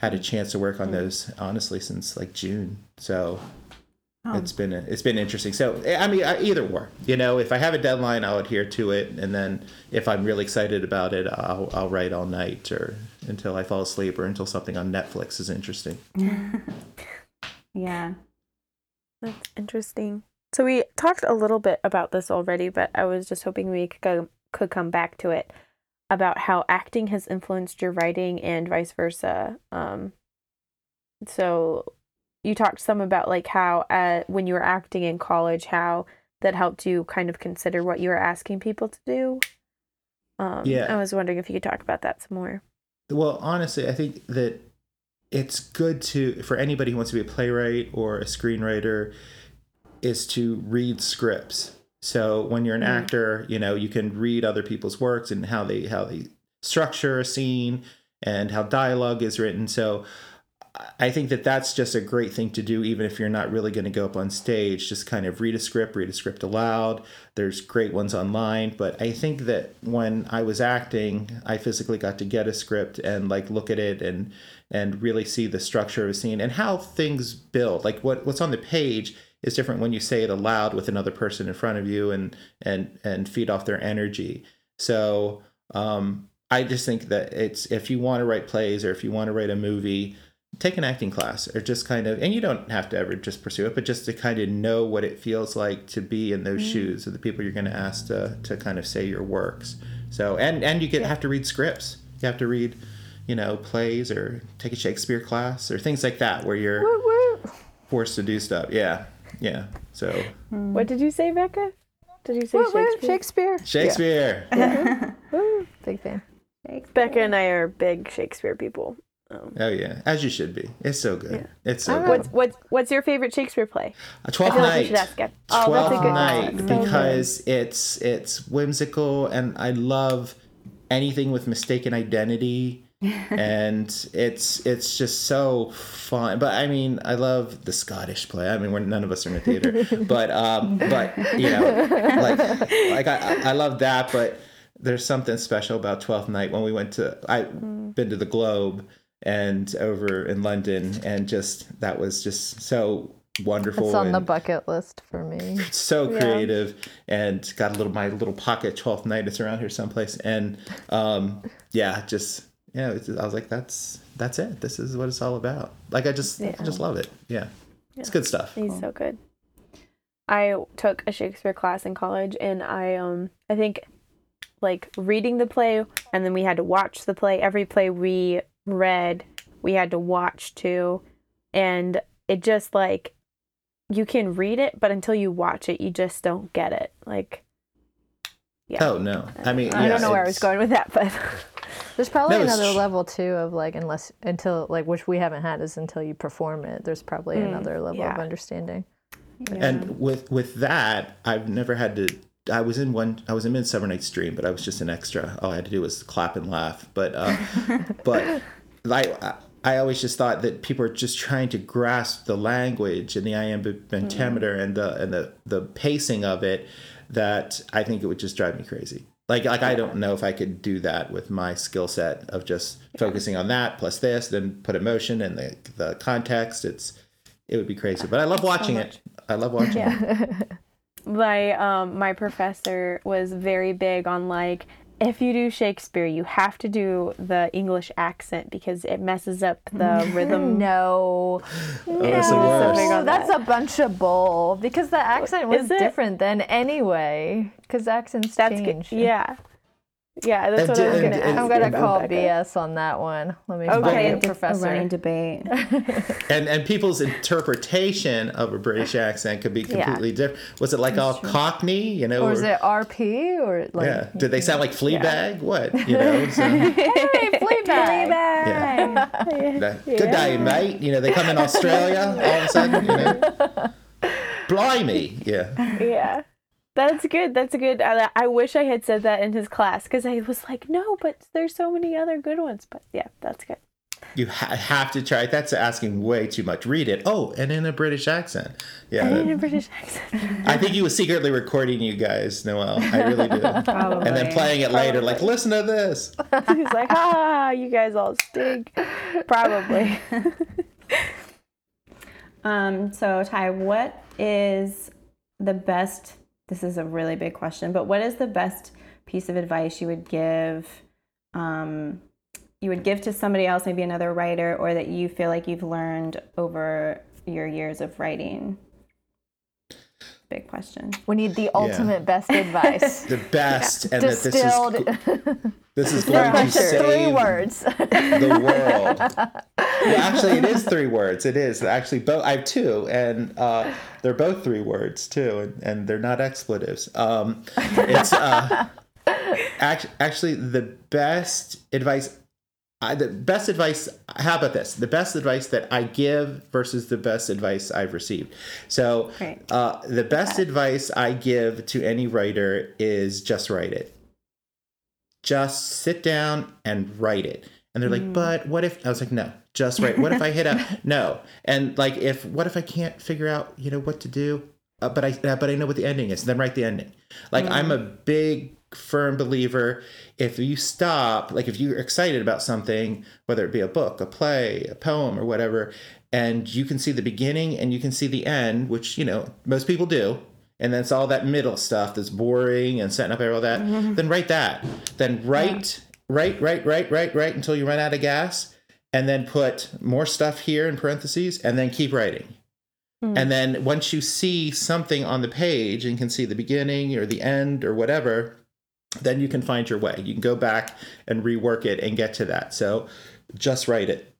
had a chance to work on those honestly since like June. So it's been it's been interesting. So eh, I mean, I, either or, you know, if I have a deadline, I'll adhere to it, and then if I'm really excited about it, I'll I'll write all night or until I fall asleep or until something on Netflix is interesting. Yeah. That's interesting. So we talked a little bit about this already, but I was just hoping we could go, could come back to it about how acting has influenced your writing and vice versa. Um, so you talked some about like how uh, when you were acting in college, how that helped you kind of consider what you were asking people to do. Um, Yeah. I was wondering if you could talk about that some more. Well, honestly, I think that it's good to for anybody who wants to be a playwright or a screenwriter is to read scripts. So when you're an mm-hmm. actor, you know, you can read other people's works and how they how they structure a scene and how dialogue is written. So I think that that's just a great thing to do, even if you're not really going to go up on stage. Just kind of read a script, read a script aloud. There's great ones online, but I think that when I was acting, I physically got to get a script and like look at it and and really see the structure of a scene and how things build. Like what what's on the page is different when you say it aloud with another person in front of you and and and feed off their energy. So um, I just think that it's if you want to write plays or if you want to write a movie, take an acting class or just kind of and you don't have to ever just pursue it but just to kind of know what it feels like to be in those shoes of the people you're going to ask to to kind of say your works. So and and you get have to read scripts. You have to read you know plays or take a shakespeare class or things like that where you're forced to do stuff. Yeah yeah so What did you say, Becca? Did you say Woo, woo, Shakespeare? Shakespeare. shakespeare Big fan. Becca and I are big Shakespeare people. Um, oh yeah as you should be it's so good it's so ah. good What's what's what's your favorite Shakespeare play? A Twelfth I feel like we Night. should ask Gab. Oh, Twelfth Night one. So good. because it's it's whimsical and I love anything with mistaken identity and it's it's just so fun. But I mean, I love the Scottish play. I mean, we're none of us are in a theater, but um, but you know, like like I I love that, but there's something special about Twelfth Night when we went to I've been to the Globe and over in London, and just that was just so wonderful. It's on the bucket list for me. so Yeah. creative, and got a little my little pocket Twelfth Night. It's around here someplace, and um, yeah, just yeah, it's, I was like, that's that's it. This is what it's all about. Like I just I just love it. Yeah, it's good stuff. He's so good. I took a Shakespeare class in college and I um I think like reading the play and then we had to watch the play. Every play we read, we had to watch too. And it just like you can read it, but until you watch it, you just don't get it. Like yeah. Oh no, I mean I yeah, don't know where I was going with that, but There's probably No, another tr- level too of like unless until like which we haven't had is until you perform it. There's probably another level of yeah. understanding. And with with that, I've never had to. I was in one. I was in Midsummer Night's Dream, but I was just an extra. All I had to do was clap and laugh. But uh, but I I always just thought that people are just trying to grasp the language and the iambic pentameter and the and the the pacing of it. That I think it would just drive me crazy. Like like I don't know if I could do that with my skill set of just focusing on that plus this, then put emotion and the the context. It's it would be crazy. But I love watching it. I love watching it. my um my professor was very big on like if you do Shakespeare, you have to do the English accent because it messes up the rhythm. No, Oh, that's the no, worst. big on that's a bunch of bull because the accent was different then anyway. Because accents That's good. change. Yeah, yeah. That's And what di- I was and- gonna and- ask. I'm gonna and- call Becca. BS on that one. Let me Okay. find A a de- a professor. running debate. and and people's interpretation of a British accent could be completely different. Was it like all Cockney? You know, or is it RP or like yeah? Did they sound like Fleabag? What you know? So, hey, Fleabag? Fleabag. yeah. That- Good day, mate. You know, they come in Australia all of a sudden. You know, blimey, yeah. Yeah, that's good. That's a good. I, I wish I had said that in his class because I was like, no, but there's so many other good ones. But yeah, that's good. You ha- have to try. That's asking way too much. Read it. Oh, and in a British accent. Yeah, In a British accent. I think he was secretly recording you guys, Noelle. I really do. Probably. And then playing it later, like, listen to this. He's like, ah, you guys all stink. Probably. Um, so Ty, what is the best? This is a really big question, but what is the best piece of advice you would give? Um, you would give to somebody else, maybe another writer, or that you feel like you've learned over your years of writing. Big question. We need the ultimate best advice. The best, and that this is Distilled. this is going to save Three words. the world. well, actually, it is three words. It is actually both. I have two, and uh, they're both three words too, and, and they're not expletives. Um, it's uh, act- actually the best advice. I, the best advice. How about this? The best advice that I give versus the best advice I've received. So, Great. uh, the best advice I give to any writer is just write it just sit down and write it. And they're like, but what if I was like, no, just write. What if I hit a no? And like, if what if I can't figure out, you know, what to do? Uh, but I uh, but I know what the ending is. Then write the ending. Like I'm a big firm believer. If you stop, like if you're excited about something, whether it be a book, a play, a poem, or whatever, and you can see the beginning and you can see the end, which you know most people do, and then it's all that middle stuff that's boring and setting up all that, mm-hmm. then write that. Then write, write, write, write, write, write until you run out of gas, and then put more stuff here in parentheses, and then keep writing. Hmm. And then once you see something on the page and can see the beginning or the end or whatever, then you can find your way. You can go back and rework it and get to that. So just write it.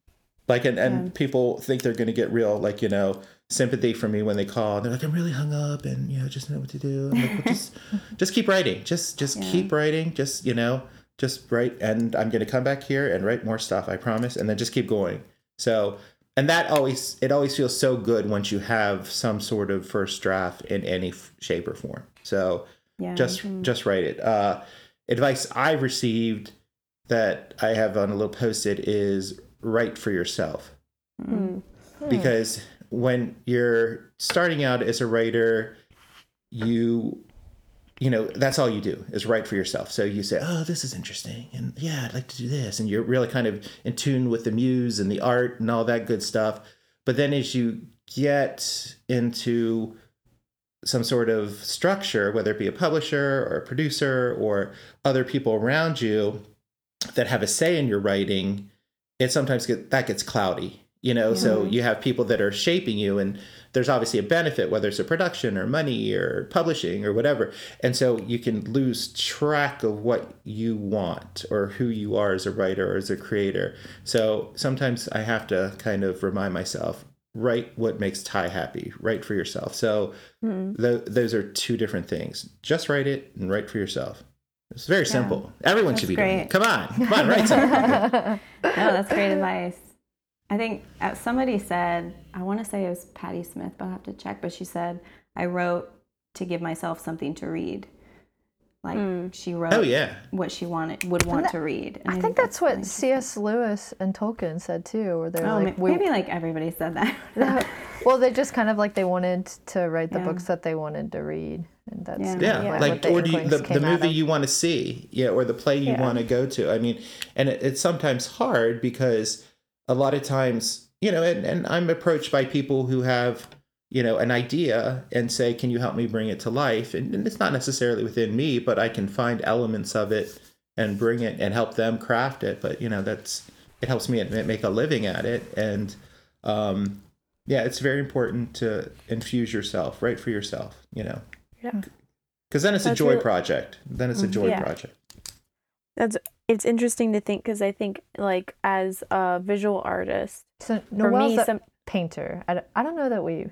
Like and, and people think they're gonna get real like, you know, sympathy from me when they call and they're like, I'm really hung up and you know, just know what to do. I'm like, well, just just keep writing. Just just keep writing. Just, you know, just write and I'm gonna come back here and write more stuff, I promise, and then just keep going. So and that always it always feels so good once you have some sort of first draft in any f- shape or form. So Yeah. just just write it. Uh, advice I've received that I have on a little post-it is write for yourself Mm. because when you're starting out as a writer, you you know that's all you do is write for yourself so you say oh this is interesting and yeah i'd like to do this and you're really kind of in tune with the muse and the art and all that good stuff but then as you get into some sort of structure whether it be a publisher or a producer or other people around you that have a say in your writing it sometimes get that gets cloudy you know? So you have people that are shaping you and there's obviously a benefit whether it's a production or money or publishing or whatever. And so you can lose track of what you want or who you are as a writer or as a creator. So sometimes i have to kind of remind myself write what makes ty happy write for yourself. So th- those are two different things. Just write it and write for yourself. It's very simple. Everyone should be doing it. come on. Come on write something. No, that's great advice. I think uh, somebody said, I want to say it was Patti Smith, but I'll have to check. But she said, I wrote to give myself something to read. Like hmm. she oh, wrote oh yeah what she wanted would want that- to read. And I think that's what nice. C.S. Lewis and Tolkien said too, where they're Oh, like, ma- we, maybe like everybody said that. well, they just kind of like they wanted to write the Yeah. books that they wanted to read, and that's Yeah. yeah, Yeah. like what or do you, the, the movie you want to see yeah or the play you Yeah. want to go to i mean and it, it's sometimes hard because a lot of times you know and, and i'm approached by people who have you know an idea and say can you help me bring it to life? And, and it's not necessarily within me but i can find elements of it and bring it and help them craft it. But you know that's it helps me make a living at it. And um yeah it's very important to infuse yourself right for yourself you know? Yeah. because then it's a joy real- project. Then it's a joy Yeah. project. That's it's interesting to think because I think like as a visual artist, So for me, a some painter. I don't, I don't know that we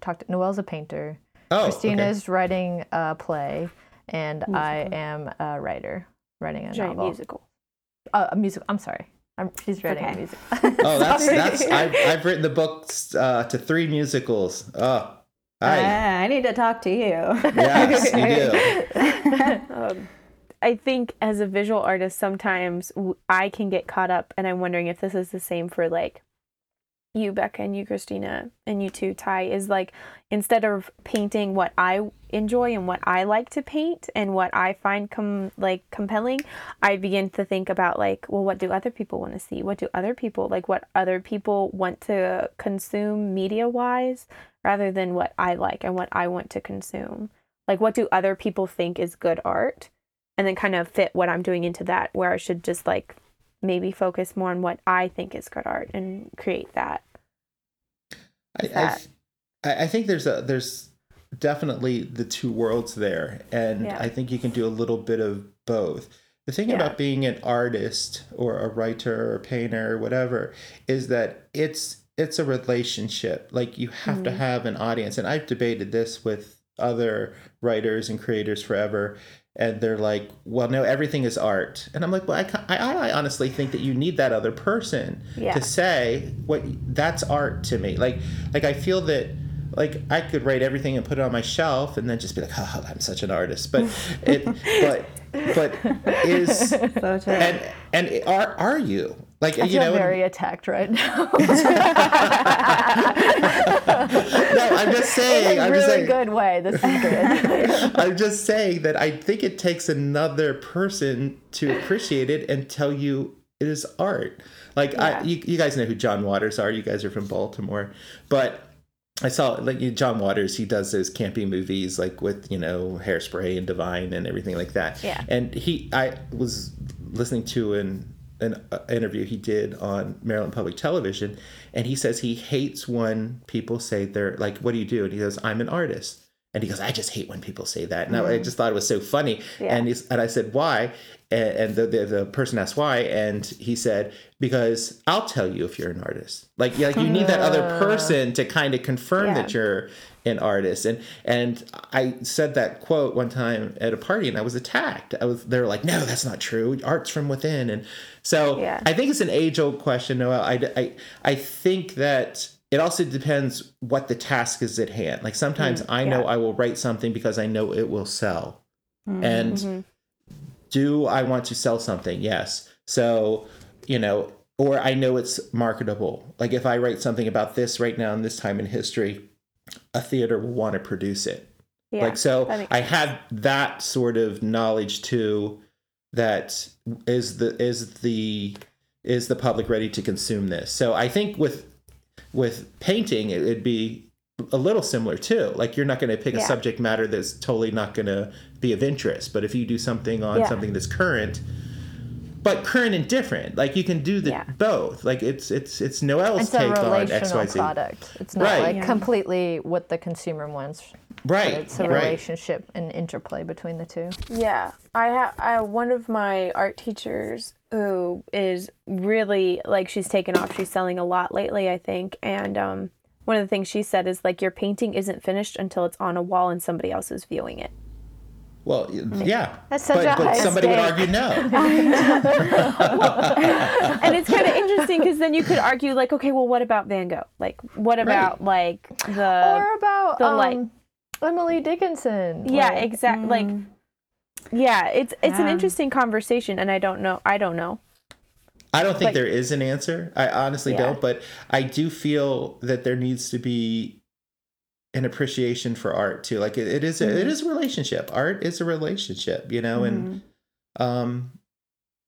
talked. Noelle's a painter. oh Christina's writing a play, and I am a writer writing a giant novel. musical. Uh, a music. I'm sorry. I'm, she's writing a okay. music. okay. oh that's that's I've, I've written the books uh, to three musicals oh Ah, I, I need to talk to you. yes you do um, I think as a visual artist, sometimes I can get caught up, and I'm wondering if this is the same for like you, Becca, and you, Christina, and you too, Ty. Is like instead of painting what I enjoy and what I like to paint and what I find com- like compelling, I begin to think about like, well, what do other people want to see? What do other people like? What other people want to consume media wise, rather than what I like and what I want to consume. Like, what do other people think is good art? and then kind of fit what I'm doing into that where I should just like maybe focus more on what I think is good art and create that. I, I, that. I I think there's a there's definitely the two worlds there, and Yeah. I think you can do a little bit of both. The thing Yeah. about being an artist or a writer or painter or whatever is that it's it's a relationship. Like you have Mm-hmm. to have an audience, and I've debated this with other writers and creators forever. And they're like, "Well, no, everything is art," and I'm like, "Well, I, I, I honestly think that you need that other person Yeah. to say what that's art to me. Like, like I feel that like I could write everything and put it on my shelf and then just be like, oh, I'm such an artist. But it, but, but is so and and are are you like I you feel know? very attacked right now. no, I'm just In saying. a I'm really just saying. good way. This is good. I'm just saying that I think it takes another person to appreciate it and tell you it is art. Like I, you, you guys know who John Waters are. You guys are from Baltimore, but I saw like John Waters. He does those campy movies like with you know Hairspray and Divine and everything like that. Yeah. And he, I was listening to an an uh, interview he did on Maryland Public Television, and he says he hates when people say they're like, "What do you do?" And he goes, "I'm an artist." And he goes, I just hate when people say that. And I- I just thought it was so funny. Yeah. And he's, and I said, why? And, and the, the, the person asked why. And he said, because I'll tell you if you're an artist. Like, yeah, like you need that other person to kind of confirm Yeah. that you're an artist. And, and I said that quote one time at a party and I was attacked. I was, they were like, no, that's not true. Art's from within. And so Yeah. I think it's an age old question, Noelle. I, I, I think that it also depends what the task is at hand. Like sometimes I know yeah. I will write something because I know it will sell. And Mhm. do I want to sell something? Yes. So, you know, or I know it's marketable. Like if I write something about this right now in this time in history, a theater will want to produce it. Yeah, like so I have that sort of knowledge too that is the is the is the public ready to consume this. So I think with with painting it would be a little similar too. Like you're not going to pick a subject matter that's totally not going to be of interest, but if you do something on Yeah. something that's current but current and different. Like you can do the Yeah. both. Like it's it's it's Noelle's It's a take on relational XYZ. product. It's not Right. like Yeah. completely what the consumer wants. Right. it's a right. relationship and interplay between the two. Yeah, I have I, one of my art teachers who is really like she's taken off. She's selling a lot lately, I think. And um, one of the things she said is like your painting isn't finished until it's on a wall and somebody else is viewing it. Well, yeah. That's such but, a but high somebody would argue no. and it's kind of interesting because then you could argue like, okay, well, what about Van Gogh? Like, what about like the or about the, um, like- Emily Dickinson. yeah, like, exactly. Like, yeah, it's it's an interesting conversation, and I don't know. I don't know. I don't think Like- there is an answer. I honestly Yeah. don't, but I do feel that there needs to be an appreciation for art too. Like it, it is a, Mm-hmm. is a relationship. Art is a relationship, you know, and Mm-hmm. um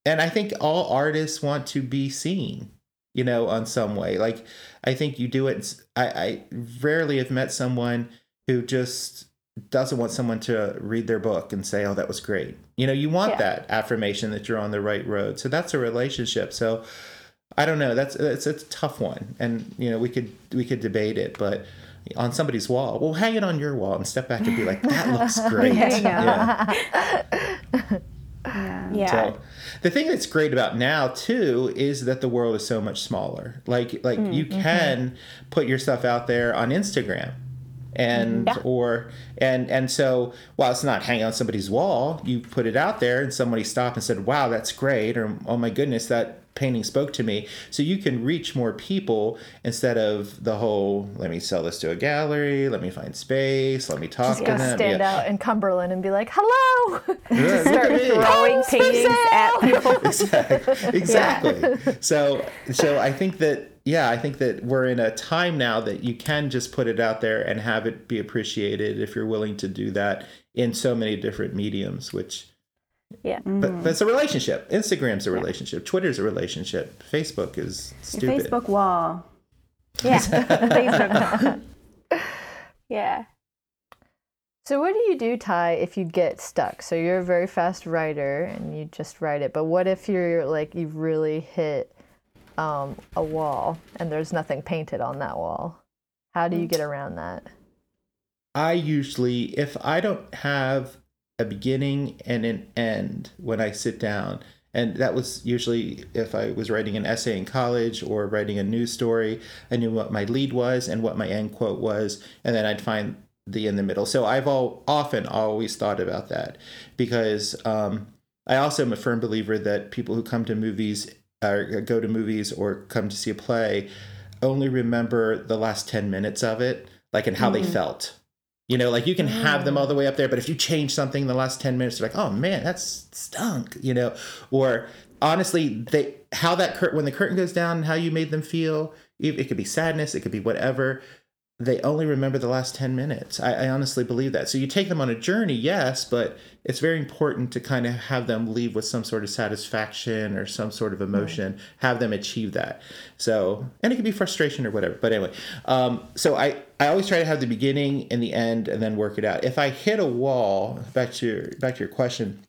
and I think all artists want to be seen, you know, on some way. Like I think you do it I I rarely have met someone who just doesn't want someone to read their book and say, "Oh, that was great." You know, you want Yeah. that affirmation that you're on the right road. So that's a relationship. So I don't know. That's it's a tough one, and you know we could we could debate it, but on somebody's wall, well, hang it on your wall and step back and be like, "That looks great." There you go. Yeah. Yeah. Yeah, So the thing that's great about now too is that the world is so much smaller. Like like mm, you mm-hmm. can put your stuff out there on Instagram and mm-hmm. Yeah. or and and so while it's not hanging on somebody's wall, you put it out there and somebody stopped and said, "Wow, that's great," or "Oh my goodness, that painting spoke to me." So you can reach more people instead of the whole, "Let me sell this to a gallery, let me find space, let me talk Just to them." stand Yeah. out in Cumberland and be like, "Hello." Yeah, look start throwing paintings at people. exactly. exactly. So so I think that yeah, I think that we're in a time now that you can just put it out there and have it be appreciated if you're willing to do that in so many different mediums, which Yeah. but, but it's a relationship. Instagram's a relationship. Twitter's a relationship. Facebook is Your stupid. Facebook wall. Yeah. Facebook. yeah. So what do you do, Ty, if you get stuck? So you're a very fast writer and you just write it, but what if you're like you've really hit um, a wall and there's nothing painted on that wall? How do you get around that? I usually, if I don't have a beginning and an end when I sit down, and that was usually if I was writing an essay in college or writing a news story, I knew what my lead was and what my end quote was, and then I'd find the in the middle. So I've all often always thought about that because um, I also am a firm believer that people who come to movies or go to movies or come to see a play only remember the last 10 minutes of it, like and how they felt. You know, like you can have them all the way up there, but if you change something in the last 10 minutes, they're like, oh man, that's stunk, you know, or honestly, they, how that cur- when the curtain goes down and how you made them feel, it, it could be sadness, it could be whatever. They only remember the last 10 minutes. I, I honestly believe that. So you take them on a journey, yes, but it's very important to kind of have them leave with some sort of satisfaction or some sort of emotion, have them achieve that. So, and it could be frustration or whatever. But anyway, um, so I, I always try to have the beginning and the end and then work it out. If I hit a wall, back to your, back to your question,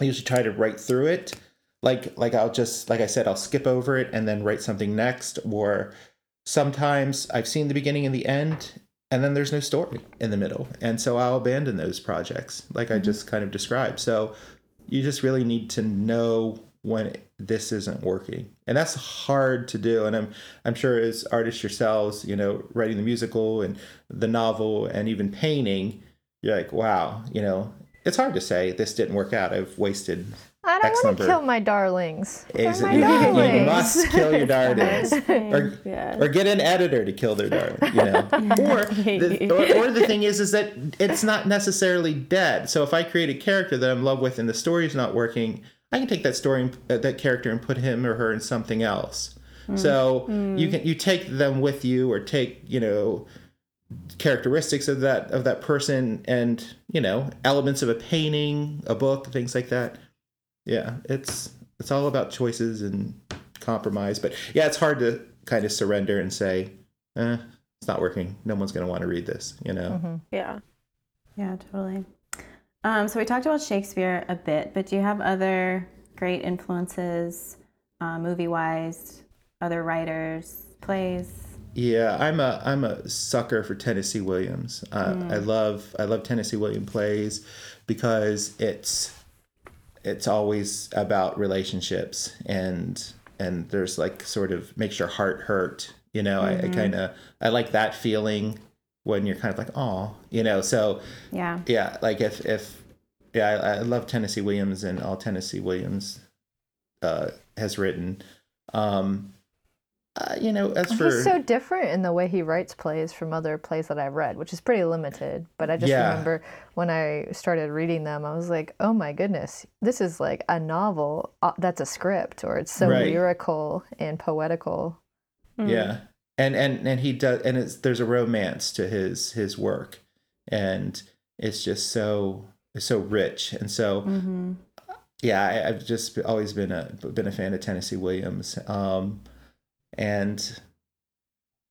I usually try to write through it. Like, like I'll just, like I said, I'll skip over it and then write something next. Or sometimes I've seen the beginning and the end, and then there's no story in the middle. And so I'll abandon those projects, like I mm-hmm. just kind of described. So you just really need to know when this isn't working. And that's hard to do. And I'm I'm sure as artists yourselves, you know, writing the musical and the novel and even painting, you're like, wow, you know, it's hard to say this didn't work out. I've wasted I don't X want to number. kill my darlings. They're Is my you, darlings. you must kill your darlings, or, Yeah. or get an editor to kill their darling. You know, or the, or, or the thing is, is that it's not necessarily dead. So if I create a character that I'm in love with and the story's not working, I can take that story, and- uh, that character, and put him or her in something else. So you can you take them with you, or take you know characteristics of that of that person and you know elements of a painting a book things like that. Yeah it's it's all about choices and compromise. But yeah it's hard to kind of surrender and say eh, it's not working. No one's going to want to read this you know? Yeah. Yeah, totally. Um, so we talked about Shakespeare a bit, but do you have other great influences, uh, movie wise, other writers, plays? Yeah, I'm a I'm a sucker for Tennessee Williams. Uh, I love I love Tennessee Williams plays because it's it's always about relationships and and there's like sort of makes your heart hurt. You know, I, I kind of I like that feeling when you're kind of like oh you know so Yeah. yeah like if if yeah I, I love Tennessee Williams and all Tennessee Williams uh, has written. Um, uh, you know, as for He's so different in the way he writes plays from other plays that I've read, which is pretty limited. But I just Yeah. remember when I started reading them, I was like, oh my goodness, this is like a novel uh, that's a script, or it's so Right. lyrical and poetical. yeah and and and he does and it's there's a romance to his his work. And it's just so it's so rich. And so Mm-hmm. yeah I, i've just always been a been a fan of tennessee williams. Um and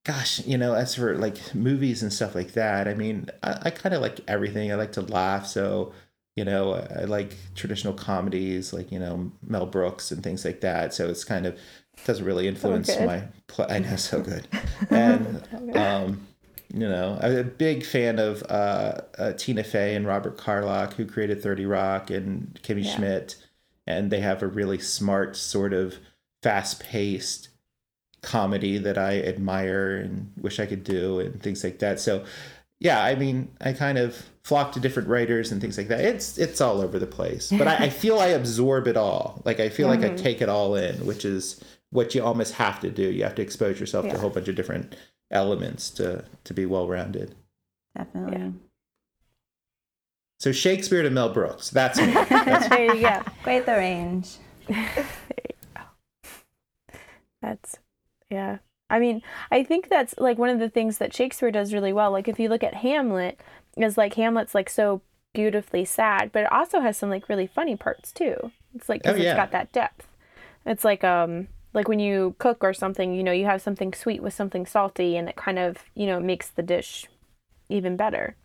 gosh you know as for like movies and stuff like that i mean i, I kind of like everything. I like to laugh. So you know I, I like traditional comedies like you know mel brooks and things like that. So it's kind of doesn't really influence good. my pl- i know so good and um you know i'm a big fan of uh, uh tina fey and robert carlock who created 30 rock and kimmy Yeah. schmidt and they have a really smart sort of fast-paced comedy that I admire and wish I could do and things like that. So yeah, I mean, I kind of flock to different writers and things like that. It's it's all over the place, but I, I feel I absorb it all. Like I feel like I take it all in, which is what you almost have to do. You have to expose yourself to a whole bunch of different elements to to be well rounded. Definitely. Yeah. So Shakespeare to Mel Brooks. That's me. That's there you go. Quite the range. That's yeah. I mean, I think that's like one of the things that Shakespeare does really well. Like if you look at Hamlet, is like Hamlet's like so beautifully sad, but it also has some like really funny parts too. It's like 'cause Oh, yeah. it's got that depth. It's like um like when you cook or something, you know, you have something sweet with something salty and it kind of, you know, makes the dish even better.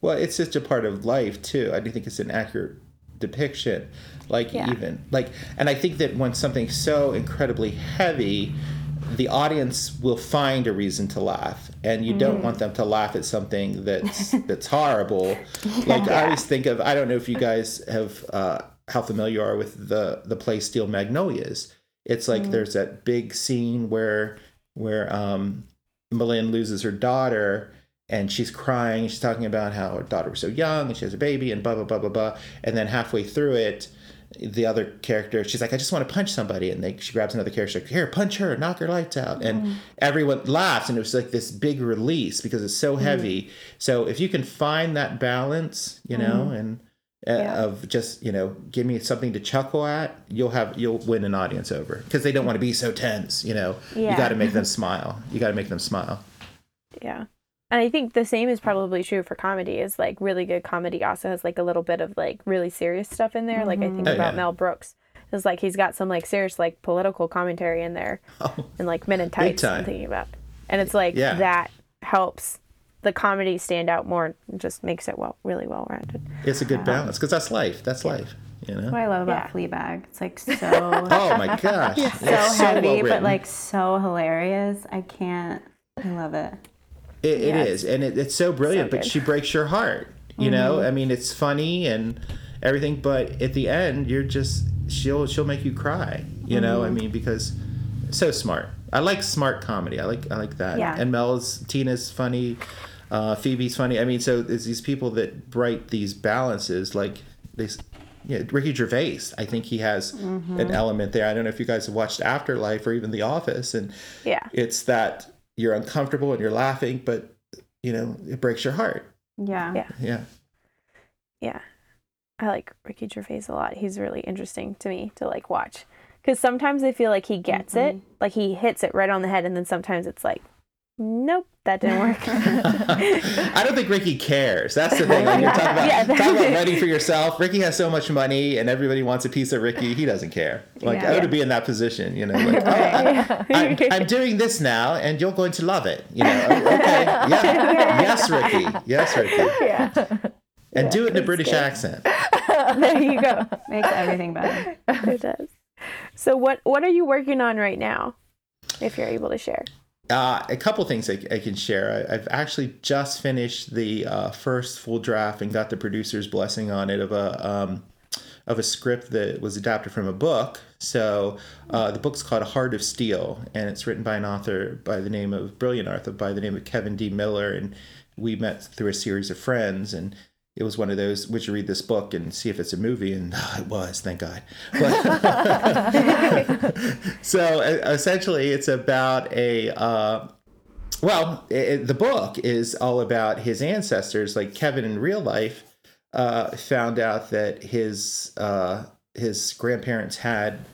Well, it's just a part of life too. I do think it's an accurate depiction. Like Yeah. even like, and I think that when something's so incredibly heavy, the audience will find a reason to laugh, and you don't want them to laugh at something that's that's horrible. Like I always think of. I don't know if you guys have uh, how familiar you are with the the play Steel Magnolias. It's like there's that big scene where where um, M'Lynn loses her daughter and she's crying. She's talking about how her daughter was so young and she has a baby and blah blah blah blah blah. And then halfway through it, the other character, she's like, "I just want to punch somebody," and they, she grabs another character, like, "Here, punch her, knock her lights out," and everyone laughs, and it was like this big release because it's so heavy. So if you can find that balance, you know, and uh, Uh, yeah. of just you know, give me something to chuckle at, you'll have you'll win an audience over because they don't want to be so tense. You know, you got to make them smile. You got to make them smile. Yeah. And I think the same is probably true for comedy. Is like really good comedy also has like a little bit of like really serious stuff in there. Like I think mm-hmm. Oh, about yeah. Mel Brooks. It's like he's got some like serious like political commentary in there Oh, and like Men in Tights I'm thinking about. And it's like Yeah. that helps the comedy stand out more and just makes it well really well rounded. it's a good balance because that's life. That's life. You know. What I love about Yeah. Fleabag. It's like so Oh my gosh. so It's so heavy, well but like so hilarious. I can't. I love it. It, it Yeah, is, and it, it's so brilliant. but she breaks your heart. You know, mm-hmm. I mean, it's funny and everything, but at the end, you're just she'll she'll make you cry. You know, I mm-hmm. mean, because so smart. I like smart comedy. I like I like that. Yeah. And Mel's Tina's funny. Uh, Phoebe's funny. I mean, so there's these people that write these balances, like this. Yeah, Ricky Gervais. I think he has an element there. I don't know if you guys have watched Afterlife or even The Office, and Yeah. it's that you're uncomfortable and you're laughing, but you know it breaks your heart. Yeah. Yeah. Yeah, Yeah. I like Ricky Gervais a lot. He's really interesting to me to like watch. Cuz sometimes I feel like he gets it, like he hits it right on the head and then sometimes it's like Nope, that didn't work. I don't think Ricky cares. That's the thing. When you're talking about, Yeah. talking about writing for yourself, Ricky has so much money and everybody wants a piece of Ricky. He doesn't care. Like, Yeah. I would be in that position, you know. Like, oh, I, I'm, I'm doing this now and you're going to love it. You know, "Oh, okay. Yeah. Yes, Ricky. Yes, Ricky. yeah, And do it in a British accent. there you go. Makes everything better. It does. So what what are you working on right now? If you're able to share. Uh, a couple things I, I can share. I, I've actually just finished the uh, first full draft and got the producer's blessing on it of a um, of a script that was adapted from a book. So uh, the book's called Heart of Steel, and it's written by an author by the name of brilliant author by the name of Kevin D. Miller, and we met through a series of friends and. It was one of those. Would you read this book and see if it's a movie? And it was, thank God. But so essentially, it's about a uh, well, it, the book is all about his ancestors. Like Kevin in real life, uh, found out that his uh, his grandparents had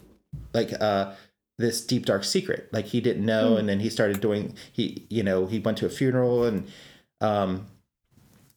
like uh, this deep dark secret. Like he didn't know, and then he started doing. He you know he went to a funeral and. Um,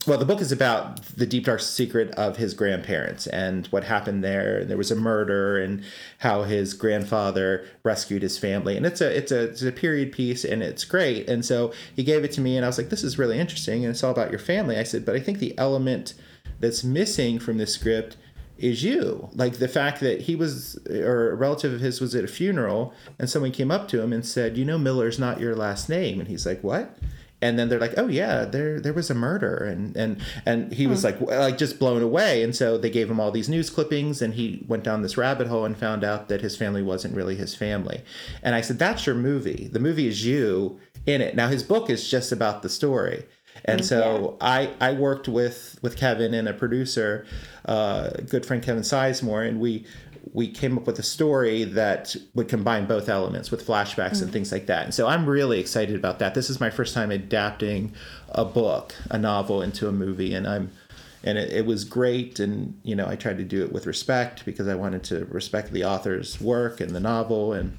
well, the book is about the deep dark secret of his grandparents and what happened there. And there was a murder and how his grandfather rescued his family. And it's a it's a it's a period piece and it's great. And so he gave it to me and I was like, this is really interesting and it's all about your family. I said, but I think the element that's missing from this script is you. Like the fact that he was or a relative of his was at a funeral and someone came up to him and said, "You know Miller's not your last name." And he's like, "What?" And then they're like, "Oh yeah, there there was a murder," and and and he was like like just blown away. And so they gave him all these news clippings, and he went down this rabbit hole and found out that his family wasn't really his family. And I said, "That's your movie. The movie is you in it." Now his book is just about the story. And so I I worked with with Kevin and a producer, uh, good friend Kevin Sizemore, and we we came up with a story that would combine both elements with flashbacks and things like that. And so I'm really excited about that. This is my first time adapting a book, a novel into a movie and I'm and it, it was great and you know, I tried to do it with respect because I wanted to respect the author's work and the novel and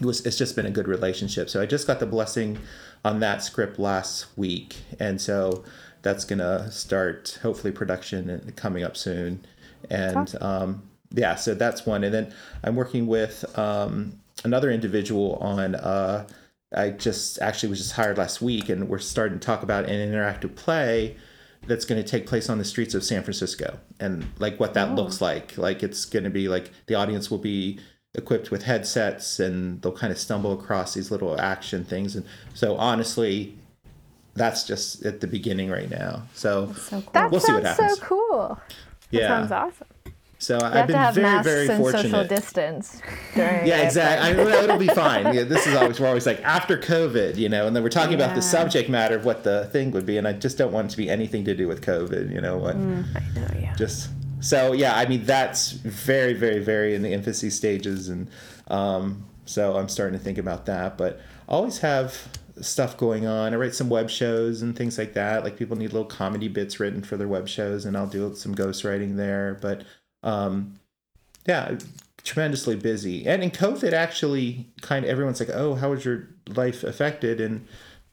it was it's just been a good relationship. So I just got the blessing on that script last week and so that's going to start hopefully production and coming up soon. And um yeah, so that's one. And then I'm working with um, another individual on. Uh, I just actually was just hired last week, and we're starting to talk about an interactive play that's going to take place on the streets of San Francisco, and like what that looks like. Like it's going to be like the audience will be equipped with headsets, and they'll kind of stumble across these little action things. And so, honestly, that's just at the beginning right now. So, So cool. That We'll see what sounds happens. so cool. yeah. Sounds awesome. So You I've have been to have very, masks very and social fortunate. distance Yeah, exactly. I mean, it'll be fine. Yeah, this is always we're always like after COVID, you know, and then we're talking about the subject matter of what the thing would be, and I just don't want it to be anything to do with COVID. You know what? I know, yeah. Just so yeah. I mean, that's very, very, very in the infancy stages, and um, so I'm starting to think about that. But I always have stuff going on. I write some web shows and things like that. Like people need little comedy bits written for their web shows, and I'll do some ghostwriting there. But um, yeah, tremendously busy. And in COVID, actually, kind of everyone's like, "Oh, how was your life affected?" And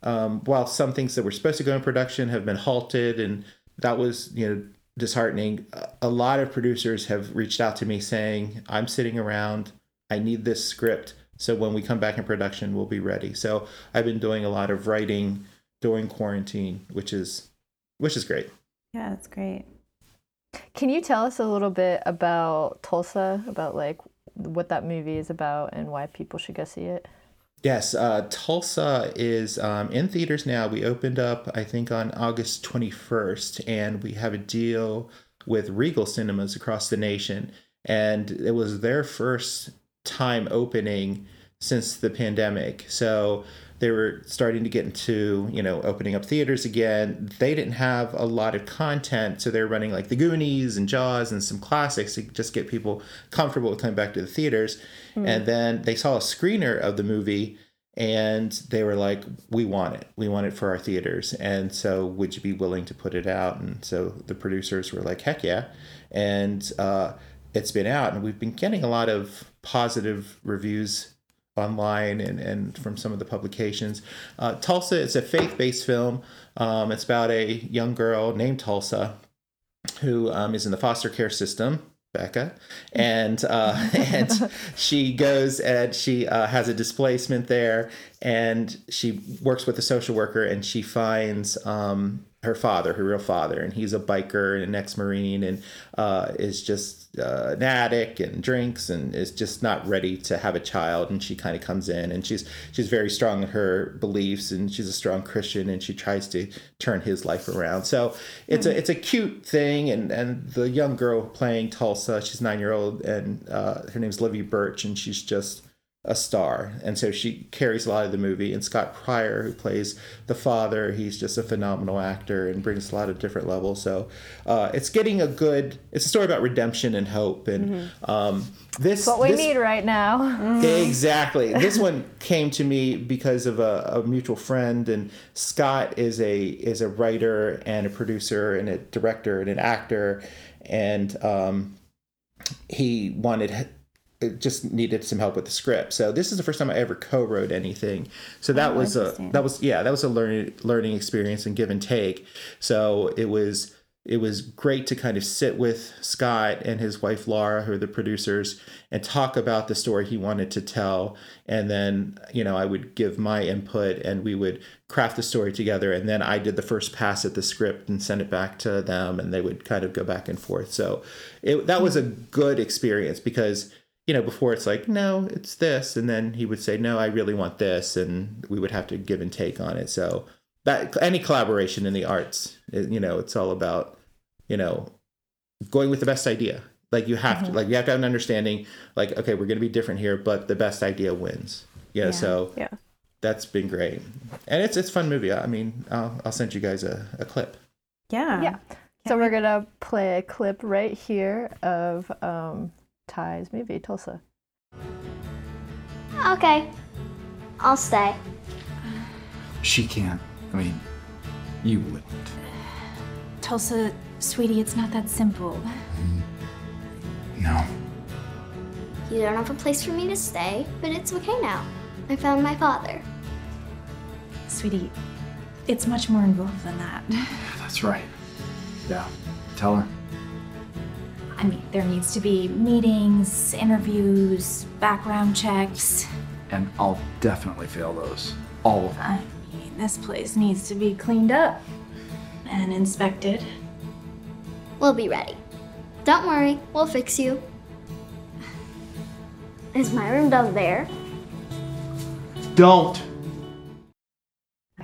um, while some things that were supposed to go in production have been halted, and that was you know disheartening. a- lot of producers have reached out to me saying, "I'm sitting around. I need this script." So when we come back in production, we'll be ready. So I've been doing a lot of writing during quarantine, which is which is great. Yeah, that's great. Can you tell us a little bit about Tulsa, about like what that movie is about and why people should go see it? Yes, uh, Tulsa is um, in theaters now. We opened up, I think, on August 21st, and we have a deal with Regal Cinemas across the nation. And it was their first time opening since the pandemic. So they were starting to get into, you know, opening up theaters again. They didn't have a lot of content, so they were running like The Goonies and Jaws and some classics to just get people comfortable with coming back to the theaters. And then they saw a screener of the movie and they were like, "We want it. We want it for our theaters." And so, would you be willing to put it out? And so the producers were like, "Heck yeah!" And uh, it's been out, and we've been getting a lot of positive reviews online and, and from some of the publications. Uh, Tulsa is a faith based film. Um, it's about a young girl named Tulsa who um, is in the foster care system. Becca, and uh, and she goes and she uh, has a displacement there, and she works with a social worker, and she finds um, her father, her real father, and he's a biker and an ex-marine, and uh, is just uh, an addict and drinks and is just not ready to have a child. And she kind of comes in, and she's she's very strong in her beliefs, and she's a strong Christian, and she tries to turn his life around. So it's a it's a cute thing, and and the young girl playing Tulsa, she's nine year old, and uh, her name's Livi Birch, and she's just a star. And so she carries a lot of the movie. And Scott Pryor, who plays the father, he's just a phenomenal actor and brings a lot of different levels. So uh, it's getting a good, it's a story about redemption and hope. And um, this. What we this- need right now. Exactly. This one came to me because of a, a mutual friend, and Scott is a is a writer and a producer and a director and an actor, and um, he wanted it just needed some help with the script. So this is the first time I ever co-wrote anything. So that oh, was a that was yeah that was a learning learning experience and give and take. So it was it was great to kind of sit with Scott and his wife Laura, who are the producers, and talk about the story he wanted to tell. And then, you know, I would give my input and we would craft the story together. And then I did the first pass at the script and send it back to them, and they would kind of go back and forth. So it, that was a good experience because, you know, before it's like, no, it's this. And then he would say, no, I really want this. And we would have to give and take on it. So that any collaboration in the arts, it- you know, it's all about, you know, going with the best idea. Like you have to, like you have to have an understanding. Like, okay, we're going to be different here, but the best idea wins. Yeah. Yeah. So Yeah. that's been great, and it's it's a fun movie. I mean, I'll, I'll send you guys a, a clip. Yeah. Yeah. So we're gonna play a clip right here of um, Ty's Maybe Tulsa. Okay, I'll stay. She can't. I mean, you wouldn't. Tulsa, sweetie, it's not that simple. Mm-hmm. No. You don't have a place for me to stay, but it's okay now. I found my father. Sweetie, it's much more involved than that. That's right. Yeah. Tell her. I mean, there needs to be meetings, interviews, background checks. And I'll definitely fail those. All of them. I mean, this place needs to be cleaned up and inspected. We'll be ready. Don't worry, we'll fix you. Is my room down there? Don't!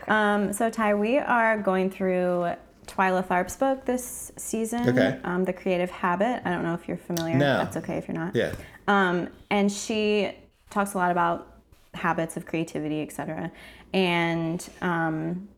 Um, so Ty, we are going through Twyla Tharp's book this season. Okay. Um, the Creative Habit. I don't know if you're familiar. No. That's okay if you're not. Yeah. Um, and she talks a lot about habits of creativity, etc. And um,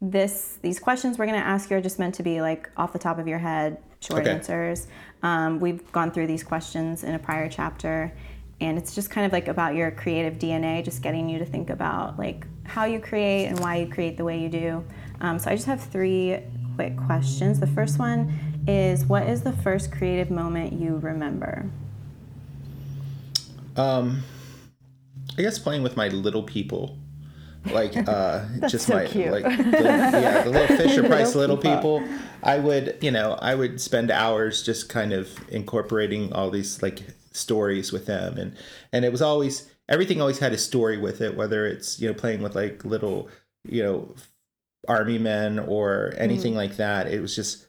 this these questions we're going to ask you are just meant to be like off the top of your head, short Okay. answers. Um, we've gone through these questions in a prior chapter, and it's just kind of like about your creative DNA, just getting you to think about like how you create and why you create the way you do. Um, so I just have three quick questions. The first one is, what is the first creative moment you remember? Um, I guess playing with my little people, like uh, just so my cute. like the, yeah the little Fisher Price little people. I would you know I would spend hours just kind of incorporating all these like stories with them, and and it was always everything always had a story with it, whether it's you know playing with like little you know army men or anything like that. It was just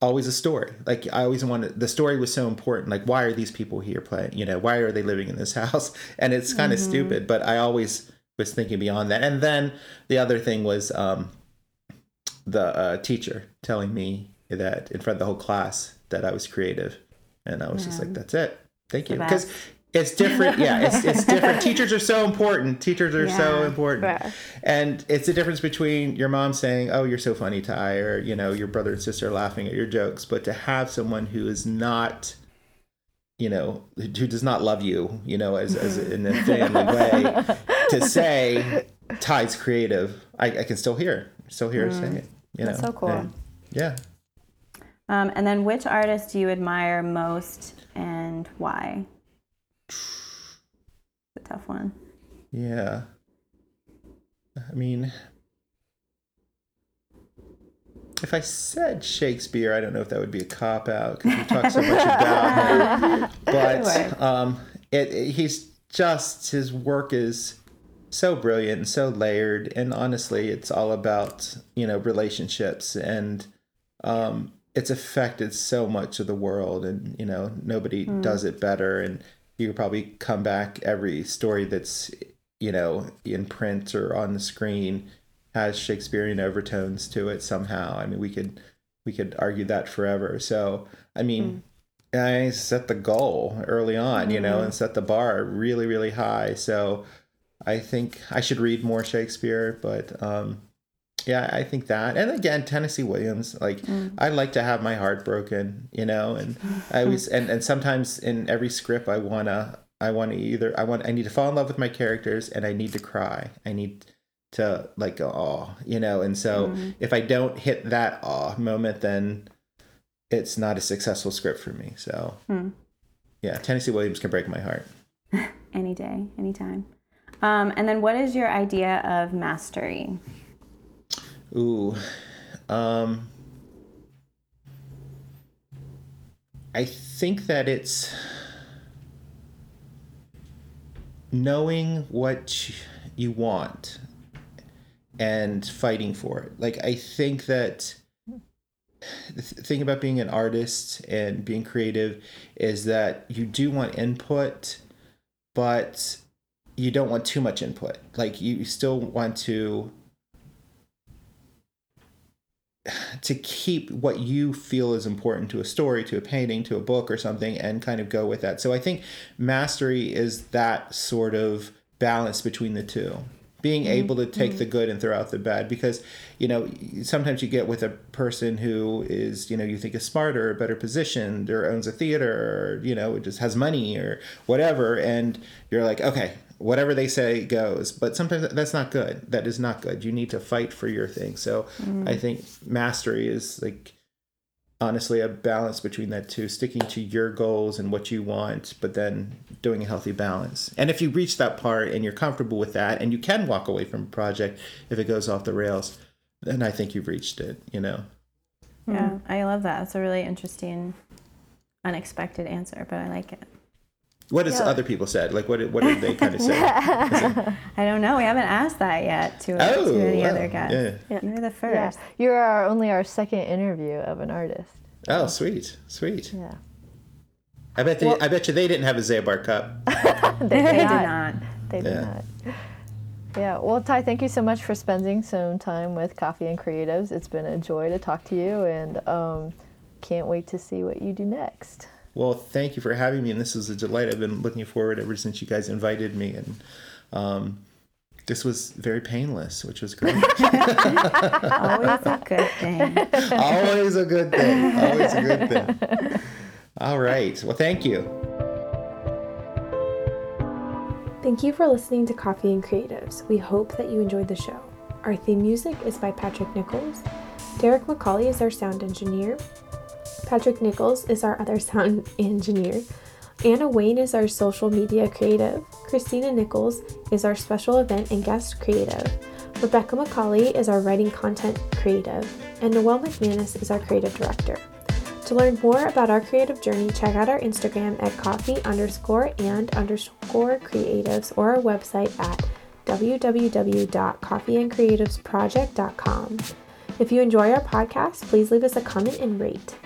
always a story. Like I always wanted the story was so important. Like why are these people here playing? You know, why are they living in this house? And it's kind of stupid, but I always was thinking beyond that. And then the other thing was um the uh, teacher telling me that in front of the whole class that I was creative. And I was just like, that's it. Thank you. Because. It's different. Yeah, it's, it's different. Teachers are so important. Teachers are so important. Yeah. And it's the difference between your mom saying, "Oh, you're so funny, Ty," or you know, your brother and sister laughing at your jokes, but to have someone who is not, you know, who does not love you, you know, as, as in a family way, to say Ty's creative, I, I can still hear, still hear her say it. You That's know, so cool. And, yeah. Um, and then, which artist do you admire most and why? It's a tough one. Yeah. I mean, if I said Shakespeare, I don't know if that would be a cop out because we talk so much about him. But um, it, it, he's just his work is so brilliant and so layered, and honestly, it's all about you know relationships and um, it's affected so much of the world, and you know nobody does it better. And you could probably come back every story that's you know in print or on the screen has Shakespearean overtones to it somehow. I mean, we could we could argue that forever. So, I mean, I set the goal early on, you know, and set the bar really, really high. So, I think I should read more Shakespeare, but um, yeah, I think that. And again, Tennessee Williams, like mm. I like to have my heart broken, you know, and I always and and sometimes in every script I wanna I want to either I want I need to fall in love with my characters and I need to cry. I need to like go oh, you know, and so mm. if I don't hit that awe moment, then it's not a successful script for me. So hmm. yeah, Tennessee Williams can break my heart. Any day, anytime. Um, and then, what is your idea of mastery? Ooh. Um I think that it's knowing what you want and fighting for it. Like I think that the th- thing about being an artist and being creative is that you do want input, but you don't want too much input. Like you still want to to keep what you feel is important to a story, to a painting, to a book or something, and kind of go with that. So I think mastery is that sort of balance between the two. Being able to take the mm-hmm. good and throw out the bad, because you know sometimes you get with a person who is you know you think is smarter, or better positioned, or owns a theater, or you know it just has money or whatever, and you're like, okay, whatever they say goes. But sometimes that's not good. That is not good. You need to fight for your thing. So mm-hmm. I think mastery is like honestly a balance between that two, sticking to your goals and what you want, but then doing a healthy balance. And if you reach that part and you're comfortable with that and you can walk away from a project if it goes off the rails, then I think you've reached it, you know. Yeah, mm-hmm. I love that. It's a really interesting, unexpected answer, but I like it. What has other people said? Like what did, what did they kind of say? I don't know. We haven't asked that yet to, Oh, to any wow. other guests. Yeah. You're the Yeah. first. You're our, only our second interview of an artist. Oh, sweet. Sweet. Yeah. I bet they, I bet you they didn't have a Zabar cup. They, They did did not. not. They did not. Yeah. Well, Ty, thank you so much for spending some time with Coffee and Creatives. It's been a joy to talk to you, and um, can't wait to see what you do next. Well, thank you for having me, and this was a delight. I've been looking forward ever since you guys invited me, and um, this was very painless, which was great. Always a good thing. Always a good thing. Always a good thing. All right. Well, thank you. Thank you for listening to Coffee and Creatives. We hope that you enjoyed the show. Our theme music is by Patrick Nichols. Derek McCauley is our sound engineer. Patrick Nichols is our other sound engineer. Anna Wayne is our social media creative. Christina Nichols is our special event and guest creative. Rebecca McCauley is our writing content creative. And Noelle McManus is our creative director. To learn more about our creative journey, check out our Instagram at coffee underscore and underscore creatives or our website at www.coffeeandcreativesproject.com. If you enjoy our podcast, please leave us a comment and rate.